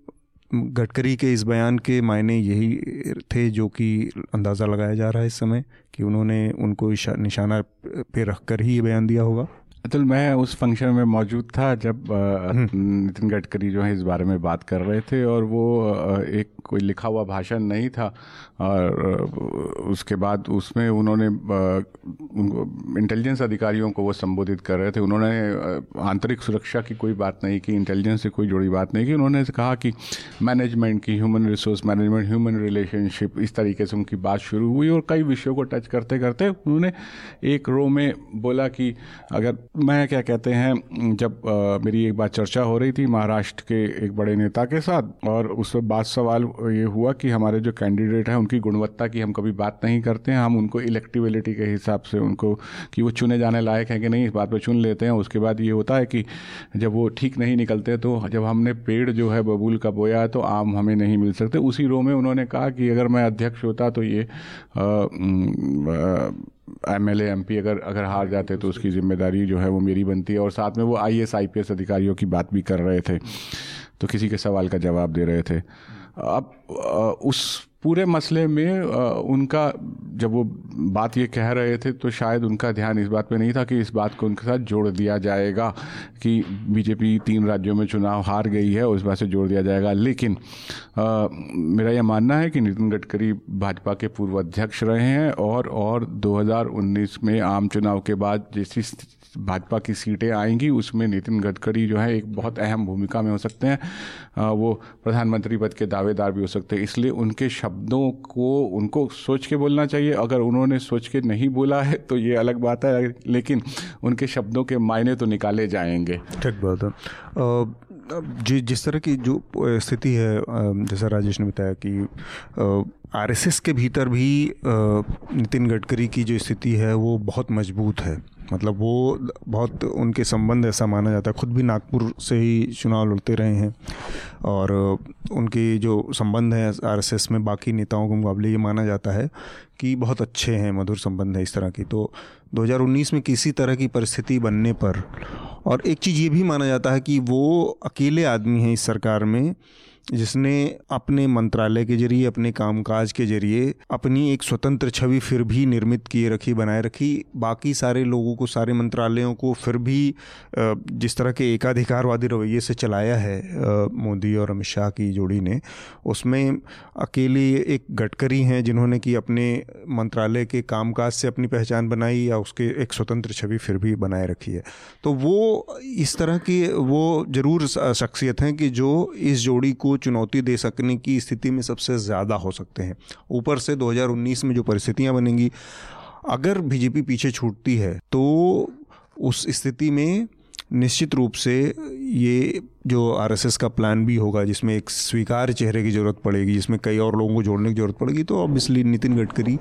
गडकरी के इस बयान के मायने यही थे जो कि अंदाज़ा लगाया जा रहा है इस समय कि उन्होंने उनको निशाना पे रख कर ही ये बयान दिया होगा। अतुल मैं उस फ़ंक्शन में मौजूद था जब हम्म। नितिन गडकरी जो है इस बारे में बात कर रहे थे और वो एक कोई लिखा हुआ भाषण नहीं था और उसके बाद उसमें उन्होंने उनको इंटेलिजेंस अधिकारियों को वो संबोधित कर रहे थे उन्होंने आंतरिक सुरक्षा की कोई बात नहीं की इंटेलिजेंस से कोई जुड़ी बात नहीं की उन्होंने कहा कि मैनेजमेंट की human resource management human relationship इस तरीके से उनकी बात शुरू हुई और कई विषयों को टच करते करते उन्होंने एक रो में बोला कि अगर मैं क्या कहते हैं जब आ, मेरी एक बार चर्चा हो रही थी महाराष्ट्र के एक बड़े नेता के साथ और उस पर बात सवाल ये हुआ कि हमारे जो कैंडिडेट हैं उनकी गुणवत्ता की हम कभी बात नहीं करते हैं हम उनको इलेक्टिबिलिटी के हिसाब से उनको कि वो चुने जाने लायक हैं कि नहीं इस बात पर चुन लेते हैं। उसके बाद ये होता है कि जब वो ठीक नहीं निकलते तो जब हमने पेड़ जो है बबूल का बोया तो आम हमें नहीं मिल सकते। उसी रो में उन्होंने कहा कि अगर मैं अध्यक्ष होता तो ये एम एल एम पी अगर अगर हार जाते तो उसकी ज़िम्मेदारी जो है वो मेरी बनती है। और साथ में वो I S I P S अधिकारियों की बात भी कर रहे थे। तो किसी के सवाल का जवाब दे रहे थे। अब उस पूरे मसले में उनका जब वो बात ये कह रहे थे तो शायद उनका ध्यान इस बात पे नहीं था कि इस बात को उनके साथ जोड़ दिया जाएगा कि बीजेपी तीन राज्यों में चुनाव हार गई है उस बात से जोड़ दिया जाएगा। लेकिन आ, मेरा यह मानना है कि नितिन गडकरी भाजपा के पूर्व अध्यक्ष रहे हैं और और 2019 में आम चुनाव के बाद जैसी भाजपा की सीटें आएँगी उसमें नितिन गडकरी जो है एक बहुत अहम भूमिका में हो सकते हैं। वो प्रधानमंत्री पद के दावेदार भी हो सकते हैं इसलिए उनके शब्दों को उनको सोच के बोलना चाहिए। अगर उन्होंने सोच के नहीं बोला है तो ये अलग बात है, लेकिन उनके शब्दों के मायने तो निकाले जाएँगे। ठीक बात है। जी, जिस तरह की जो स्थिति है जैसा राजेश ने बताया कि आरएसएस के भीतर भी नितिन गडकरी की जो स्थिति है, वो बहुत मज़बूत है। मतलब वो बहुत उनके संबंध ऐसा माना जाता है। खुद भी नागपुर से ही चुनाव लड़ते रहे हैं और उनके जो संबंध हैं आरएसएस में, बाकी नेताओं के मुकाबले ये माना जाता है कि बहुत अच्छे हैं, मधुर संबंध है इस तरह की। तो 2019 में किसी तरह की परिस्थिति बनने पर, और एक चीज़ ये भी माना जाता है कि वो अकेले आदमी हैं इस सरकार में जिसने अपने मंत्रालय के ज़रिए, अपने कामकाज के ज़रिए अपनी एक स्वतंत्र छवि फिर भी निर्मित किए रखी, बनाए रखी। बाकी सारे लोगों को, सारे मंत्रालयों को फिर भी जिस तरह के एकाधिकारवादी रवैये से चलाया है मोदी और अमित शाह की जोड़ी ने, उसमें अकेले एक गडकरी हैं जिन्होंने कि अपने मंत्रालय के कामकाज से अपनी पहचान बनाई या उसके एक स्वतंत्र छवि फिर भी बनाए रखी है। तो वो इस तरह की, वो ज़रूर शख्सियत हैं कि जो इस जोड़ी को चुनौती दे सकने की स्थिति में सबसे ज़्यादा हो सकते हैं। ऊपर से 2019 में जो परिस्थितियाँ बनेंगी, अगर बीजेपी पीछे छूटती है तो उस स्थिति में निश्चित रूप से ये जो आरएसएस का प्लान भी होगा, जिसमें एक स्वीकार चेहरे की ज़रूरत पड़ेगी, जिसमें कई और लोगों को जोड़ने की ज़रूरत पड़ेगी तो ऑब्वियसली नितिन गडकरी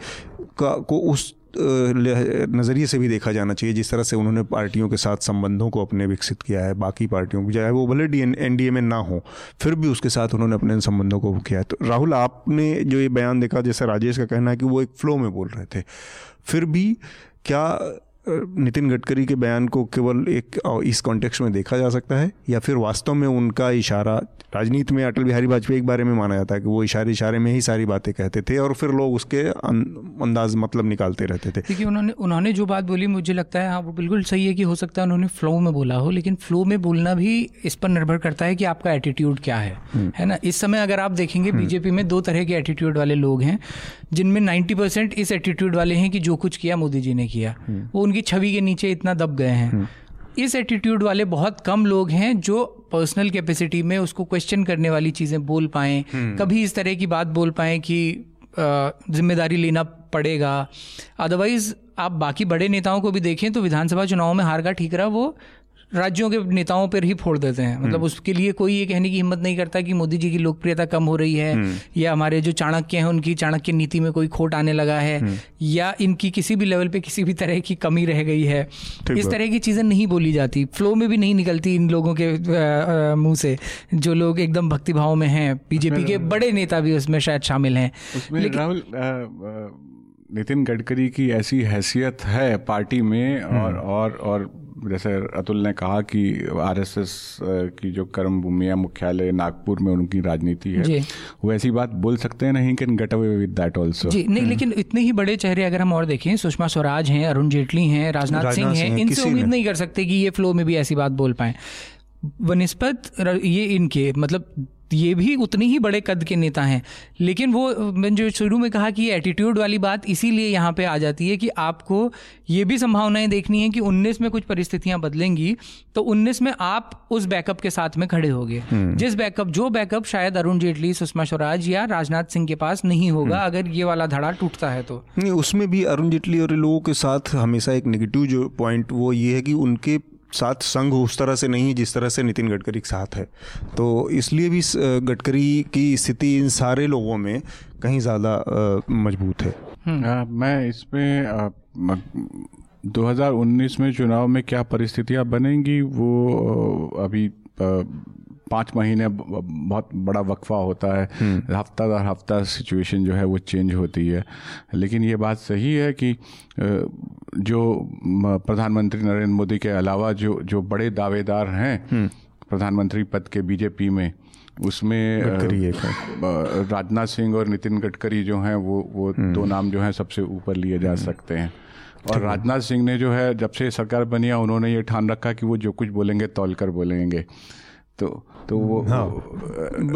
का, को उस नज़रिए से भी देखा जाना चाहिए, जिस तरह से उन्होंने पार्टियों के साथ संबंधों को अपने विकसित किया है, बाकी पार्टियों को, चाहे वो भले डी एन में ना हो, फिर भी उसके साथ उन्होंने अपने संबंधों को किया है। तो राहुल, आपने जो ये बयान देखा, जैसे राजेश का कहना है कि वो एक फ्लो में बोल रहे थे, फिर भी क्या नितिन गडकरी के बयान को केवल एक इस कॉन्टेक्स्ट में देखा जा सकता है? या फिर वास्तव में उनका इशारा राजनीति में अटल बिहारी वाजपेयी के बारे में माना जाता है कि वो इशारे इशारे में ही सारी बातें कहते थे और फिर लोग उसके अंदाज मतलब निकालते रहते थे। क्योंकि उन्होंने उन्होंने जो बात बोली मुझे लगता है हाँ वो बिल्कुल सही है कि हो सकता है उन्होंने फ्लो में बोला हो लेकिन फ्लो में बोलना भी इस पर निर्भर करता है कि आपका एटीट्यूड क्या है। हम्म। है ना? इस समय अगर आप देखेंगे बीजेपी हम्म। में दो तरह के एटीट्यूड वाले लोग हैं। जिनमें नाइन्टी परसेंट इस एटीट्यूड वाले हैं कि जो कुछ किया मोदी जी ने किया हम्म। वो उनकी छवि के नीचे इतना दब गए हैं हम्म। इस एटीट्यूड वाले बहुत कम लोग हैं जो पर्सनल कैपेसिटी में उसको क्वेश्चन करने वाली चीज़ें बोल पाएँ हम्म। कभी इस तरह की बात बोल पाएँ कि ज़िम्मेदारी लेना पड़ेगा अदरवाइज़ आप बाकी बड़े नेताओं को भी देखें तो विधानसभा चुनाव में हार का ठीक रहा वो राज्यों के नेताओं पर ही फोड़ देते हैं। मतलब हम्म। उसके लिए कोई ये कहने की हिम्मत नहीं करता कि मोदी जी की लोकप्रियता कम हो रही है हम्म। या हमारे जो चाणक्य हैं उनकी चाणक्य नीति में कोई खोट आने लगा है हम्म। या इनकी किसी भी लेवल पे किसी भी तरह की कमी रह गई है। इस तरह की चीज़ें नहीं बोली जाती। फ्लो में भी नहीं निकलती इन लोगों के मुँह से। जो लोग एकदम भक्तिभाव में हैं बीजेपी के बड़े नेता भी उसमें शायद शामिल हैं। राहुल नितिन गडकरी की ऐसी हैसियत है पार्टी में और और और जैसे अतुल ने कहा कि आरएसएस की जो कर्म भूमि है मुख्यालय नागपुर में उनकी राजनीति है। वो ऐसी बात बोल सकते हैं नहीं can get away with that also जी नहीं लेकिन इतने ही बड़े चेहरे अगर हम और देखें सुषमा स्वराज हैं अरुण जेटली हैं राजनाथ सिंह हैं इनसे उम्मीद नहीं कर सकते कि ये फ्लो में भी ऐसी बात बोल पाए। बनस्पत ये इनके मतलब ये भी उतने ही बड़े कद के नेता हैं लेकिन वो मैंने जो शुरू में कहा कि ये एटीट्यूड वाली बात इसीलिए यहाँ पे आ जाती है कि आपको ये भी संभावनाएँ देखनी है कि 19 में कुछ परिस्थितियाँ बदलेंगी तो 19 में आप उस बैकअप के साथ में खड़े होगे हम्म। जिस बैकअप जो बैकअप शायद अरुण जेटली सुषमा स्वराज या राजनाथ सिंह के पास नहीं होगा हम्म। अगर ये वाला धड़ा टूटता है तो नहीं उसमें भी अरुण जेटली और लोगों के साथ हमेशा एक नेगेटिव जो पॉइंट वो ये है कि उनके साथ संघ उस तरह से नहीं है जिस तरह से नितिन गडकरी के साथ है। तो इसलिए भी गडकरी की स्थिति इन सारे लोगों में कहीं ज़्यादा मज़बूत है। आ, मैं इसमें 2019 में चुनाव में क्या परिस्थितियाँ बनेंगी वो अभी पाँच महीने बहुत बड़ा वक्फा होता है। हम्म। हफ़्ता दर हफ़्ता सिचुएशन जो है वो चेंज होती है। लेकिन ये बात सही है कि जो प्रधानमंत्री नरेंद्र मोदी के अलावा जो जो बड़े दावेदार हैं हम्म। प्रधानमंत्री पद के बीजेपी में उसमें राजनाथ सिंह और नितिन गडकरी जो हैं वो वो हम्म। दो नाम जो हैं सबसे ऊपर लिए जा सकते हैं। और राजनाथ सिंह ने जो है जब से सरकार बनी है उन्होंने ये ठान रखा कि वो जो कुछ बोलेंगे तौल कर बोलेंगे। तो तो वो हाँ।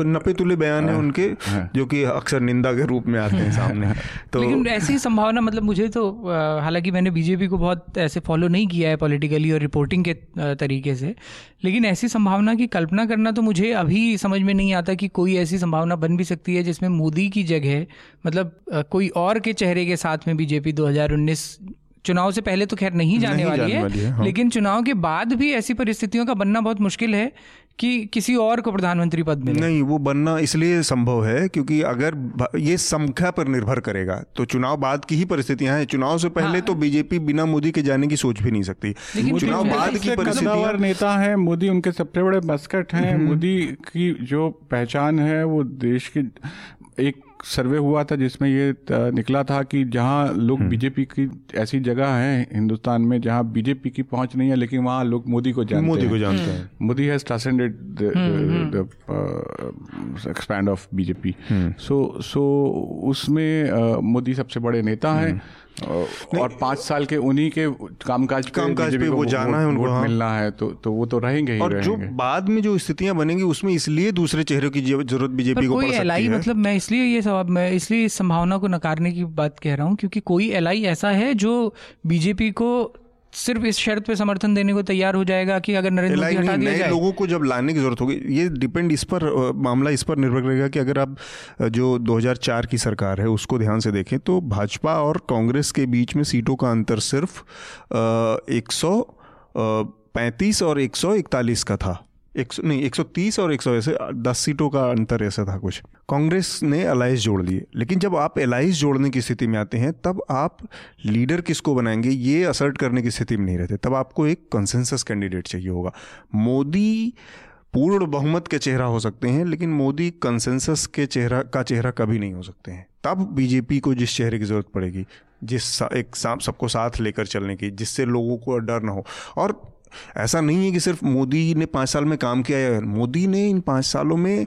नपे तुले बयान है हाँ, उनके हाँ, जो कि अक्सर निंदा के रूप में आते हैं सामने। तो लेकिन ऐसी संभावना मतलब मुझे तो हालाँकि मैंने बीजेपी को बहुत ऐसे फॉलो नहीं किया है पॉलिटिकली और रिपोर्टिंग के तरीके से लेकिन ऐसी संभावना की कल्पना करना तो मुझे अभी समझ में नहीं आता कि कोई ऐसी संभावना बन भी सकती है जिसमें मोदी की जगह मतलब कोई और के चेहरे के साथ में बीजेपी 2019 चुनाव से पहले तो खैर नहीं जाने नहीं वाली जाने है, वाली है हाँ। लेकिन चुनाव के बाद भी ऐसी परिस्थितियों का बनना बहुत मुश्किल है। कि किसी और को प्रधानमंत्री पद मिले नहीं वो बनना इसलिए संभव है क्योंकि अगर ये संख्या पर निर्भर करेगा तो चुनाव बाद की ही परिस्थितियाँ हैं चुनाव से पहले हाँ। तो बीजेपी बिना मोदी के जाने की सोच भी नहीं सकती चुनाव बाद की परिस्थितियाँ नेता है मोदी उनके सबसे बड़े बस्कट हैं हम्म। मोदी की जो पहचान है वो देश के एक सर्वे हुआ था जिसमें ये निकला था कि जहाँ लोग बीजेपी हम्म। की ऐसी जगह है हिंदुस्तान में जहाँ बीजेपी की पहुँच नहीं है लेकिन वहाँ लोग मोदी को जानते मोदी को जानते हैं। Modi has transcended the expand of BJP so so उसमें मोदी सबसे बड़े नेता हैं। हम्म। और पाँच साल के उन्हीं के कामकाज कामकाज पे वो जाना है उनको हाँ। मिलना है तो तो वो तो रहेंगे ही और जो बाद में जो स्थितियाँ बनेंगी उसमें इसलिए दूसरे चेहरों की ज़रूरत बीजेपी को कोई एलआई मतलब मैं इसलिए ये सवाल मैं इसलिए इस संभावना को नकारने की बात कह रहा हूँ क्योंकि कोई एलआई ऐसा है जो बीजेपी को सिर्फ़ इस शर्त पे समर्थन देने को तैयार हो जाएगा कि अगर नरेंद्र मोदी हटा दिया जाए। लोगों को जब लाने की ज़रूरत होगी ये डिपेंड इस पर मामला इस पर निर्भर करेगा कि अगर आप जो 2004 की सरकार है उसको ध्यान से देखें तो भाजपा और कांग्रेस के बीच में सीटों का अंतर सिर्फ़ एक सौ पैंतीस और एक सौ इकतालीस का था। एक सौ नहीं 130 और 100 ऐसे, दस सीटों का अंतर ऐसा था कुछ। कांग्रेस ने अलाइस जोड़ लिए। लेकिन जब आप अलाइस जोड़ने की स्थिति में आते हैं, तब आप लीडर किसको बनाएँगे, ये असर्ट करने की स्थिति में नहीं रहते। तब आपको एक कंसेंसस कैंडिडेट चाहिए होगा। मोदी पूर्ण बहुमत के चेहरा हो सकते हैं, लेकिन मोदी कंसेंसस के चेहरा, का चेहरा कभी नहीं हो सकते हैं। तब बीजेपी को जिस चेहरे की ज़रूरत पड़ेगी, जिस एक सबको साथ लेकर चलने की, जिससे लोगों को डर ना हो। और ऐसा नहीं है कि सिर्फ़ मोदी ने पाँच साल में काम किया है मोदी ने इन पाँच सालों में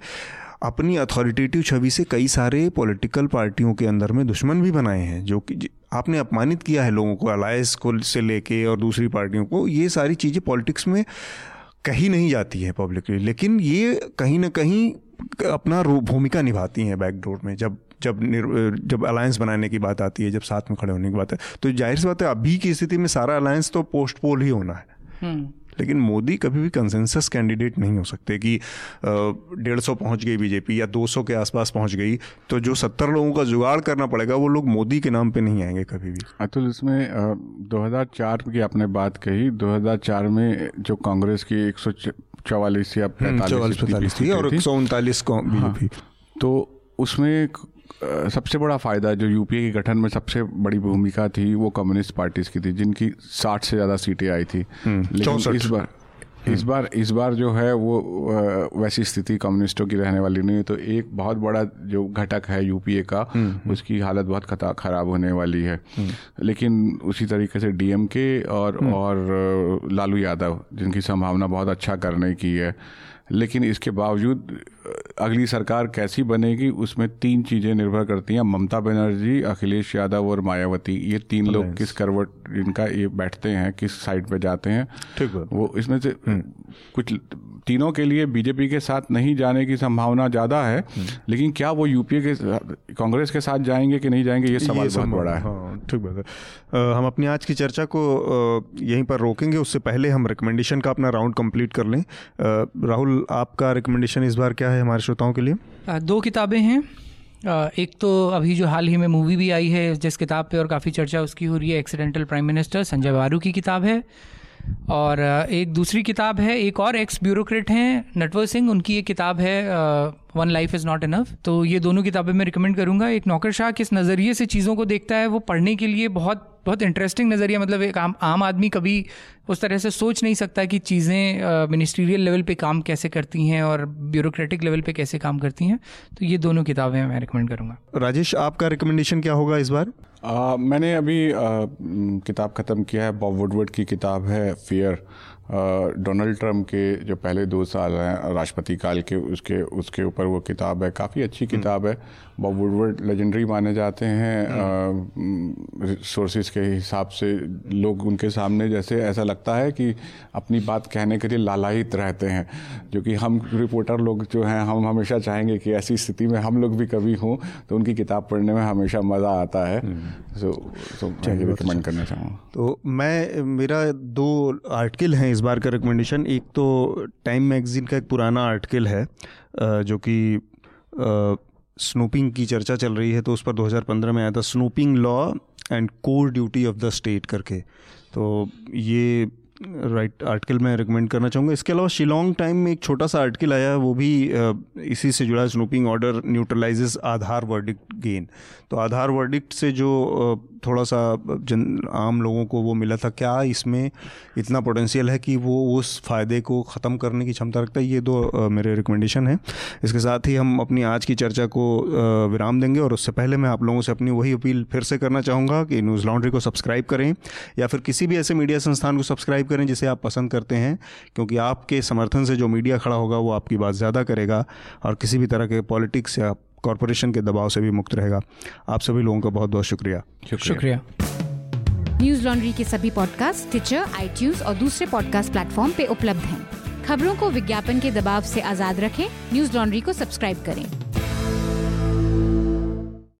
अपनी अथॉरिटेटिव छवि से कई सारे पॉलिटिकल पार्टियों के अंदर में दुश्मन भी बनाए हैं, जो कि आपने अपमानित किया है लोगों को अलायंस को से लेके और दूसरी पार्टियों को। ये सारी चीज़ें पॉलिटिक्स में कहीं नहीं जाती है पब्लिकली लेकिन ये कहीं ना कहीं अपना भूमिका निभाती हैं बैकडोर में, जब जब जब अलायंस बनाने की बात आती है, जब साथ में खड़े होने की बात है। तो ज़ाहिर सी बात है, अभी की स्थिति में सारा अलायंस तो पोस्ट पोल ही होना है। लेकिन मोदी कभी भी कंसेंसस कैंडिडेट नहीं हो सकते कि डेढ़ सौ पहुँच गई बीजेपी या दो सौ के आसपास पहुँच गई तो जो सत्तर लोगों का जुगाड़ करना पड़ेगा वो लोग मोदी के नाम पे नहीं आएँगे कभी भी। अतुल इसमें दो हज़ार चार की आपने बात कही दो हज़ार चार में जो कांग्रेस की एक सौ चौवालीस या हम्म, पैंतालीस थी और एक सौ उनतालीस बीजेपी हाँ, तो उसमें सबसे बड़ा फ़ायदा जो यूपीए के गठन में सबसे बड़ी भूमिका थी वो कम्युनिस्ट पार्टीज़ की थी जिनकी साठ से ज़्यादा सीटें आई थी। हम्म, लेकिन इस बार इस बार इस बार जो है वो वैसी स्थिति कम्युनिस्टों की रहने वाली नहीं है। तो एक बहुत बड़ा जो घटक है यूपीए का उसकी हालत बहुत खता खराब होने वाली है। लेकिन उसी तरीके से डीएमके और और लालू यादव जिनकी संभावना बहुत अच्छा करने की है। लेकिन इसके बावजूद अगली सरकार कैसी बनेगी उसमें तीन चीज़ें निर्भर करती हैं। ममता बनर्जी अखिलेश यादव और मायावती। ये तीन लोग किस करवट इनका ये बैठते हैं किस साइड पे जाते हैं ठीक है वो इसमें से हम्म। कुछ तीनों के लिए बीजेपी के साथ नहीं जाने की संभावना ज़्यादा है हम्म। लेकिन क्या वो यूपीए के कांग्रेस के साथ जाएँगे कि नहीं जाएँगे ये सवाल बहुत बड़ा है। हाँ, ठीक बात है। हम अपनी आज की चर्चा को यहीं पर रोकेंगे। उससे पहले हम रिकमेंडेशन का अपना राउंड कंप्लीट कर लें। राहुल आपका रिकमेंडेशन इस बार क्या है हमारे श्रोताओं के लिए? दो किताबें हैं। एक तो अभी जो हाल ही में मूवी भी आई है, जिस किताब पे और काफ़ी चर्चा उसकी हो रही है एक्सीडेंटल प्राइम मिनिस्टर संजय बारू की किताब है। और एक दूसरी किताब है, एक और एक्स ब्यूरोक्रेट हैं, नटवर सिंह, उनकी एक किताब है one life is not enough तो ये दोनों किताबें मैं रिकमेंड करूँगा। एक नौकर शाह किस नज़रिए से चीज़ों को देखता है, वो पढ़ने के लिए बहुत बहुत इंटरेस्टिंग नज़रिया मतलब एक आम आम आदमी कभी उस तरह से सोच नहीं सकता कि चीज़ें मिनिस्ट्रियल लेवल पे काम कैसे करती हैं और ब्यूरोक्रेटिक लेवल पे कैसे काम करती हैं। तो ये दोनों किताबें मैं रिकमेंड करूँगा। राजेश आपका रिकमेंडेशन क्या होगा इस बार? आ, मैंने अभी आ, किताब ख़त्म किया है बॉब वुडवर्ड की किताब है फियर डोनाल्ड ट्रंप के जो पहले दो साल हैं राष्ट्रपति काल के उसके उसके ऊपर वो किताब है काफ़ी अच्छी हम्म। किताब है बॉब वुडवर्ड लेजेंडरी माने जाते हैं सोर्सेज हम्म। के हिसाब से लोग उनके सामने जैसे ऐसा लगता है कि अपनी बात कहने के लिए लालायित रहते हैं जो कि हम रिपोर्टर लोग जो हैं हम हमेशा चाहेंगे कि ऐसी स्थिति में हम लोग भी कभी हों तो उनकी किताब पढ़ने में हमेशा मज़ा आता है सो सो रिकमेंड अच्छा। करना चाहूँगा तो मैं मेरा दो आर्टिकल हैं इस बार का रिकमेंडेशन एक तो टाइम मैगज़ीन का एक पुराना आर्टिकल है जो कि स्नूपिंग की चर्चा चल रही है तो उस पर 2015 में आया था snooping law and core duty of the state करके। तो ये राइट आर्टिकल मैं रिकमेंड करना चाहूँगा। इसके अलावा शिलोंग टाइम में एक छोटा सा आर्टिकल आया है वो भी इसी से जुड़ा snooping order neutralises Aadhaar verdict gain तो आधार वर्डिक्ट से जो थोड़ा सा जन आम लोगों को वो मिला था, क्या इसमें इतना पोटेंशियल है कि वो उस फ़ायदे को ख़त्म करने की क्षमता रखता है? ये दो मेरे रिकमेंडेशन हैं। इसके साथ ही हम अपनी आज की चर्चा को विराम देंगे और उससे पहले मैं आप लोगों से अपनी वही अपील फिर से करना चाहूँगा कि न्यूज़ लॉन्ड्री को सब्सक्राइब करें या फिर किसी भी ऐसे मीडिया संस्थान को सब्सक्राइब करें जिसे आप पसंद करते हैं, क्योंकि आपके समर्थन से जो मीडिया खड़ा होगा वो आपकी बात ज़्यादा करेगा और किसी भी तरह के पॉलिटिक्स या कॉरपोरेशन के दबाव से भी मुक्त रहेगा। आप सभी लोगों का बहुत बहुत शुक्रिया। शुक्रिया। न्यूज़ लॉन्ड्री के सभी पॉडकास्ट ट्विटर आई और दूसरे पॉडकास्ट प्लेटफॉर्म पे उपलब्ध हैं। खबरों को विज्ञापन के दबाव से आज़ाद रखें। न्यूज़ लॉन्ड्री को सब्सक्राइब करें।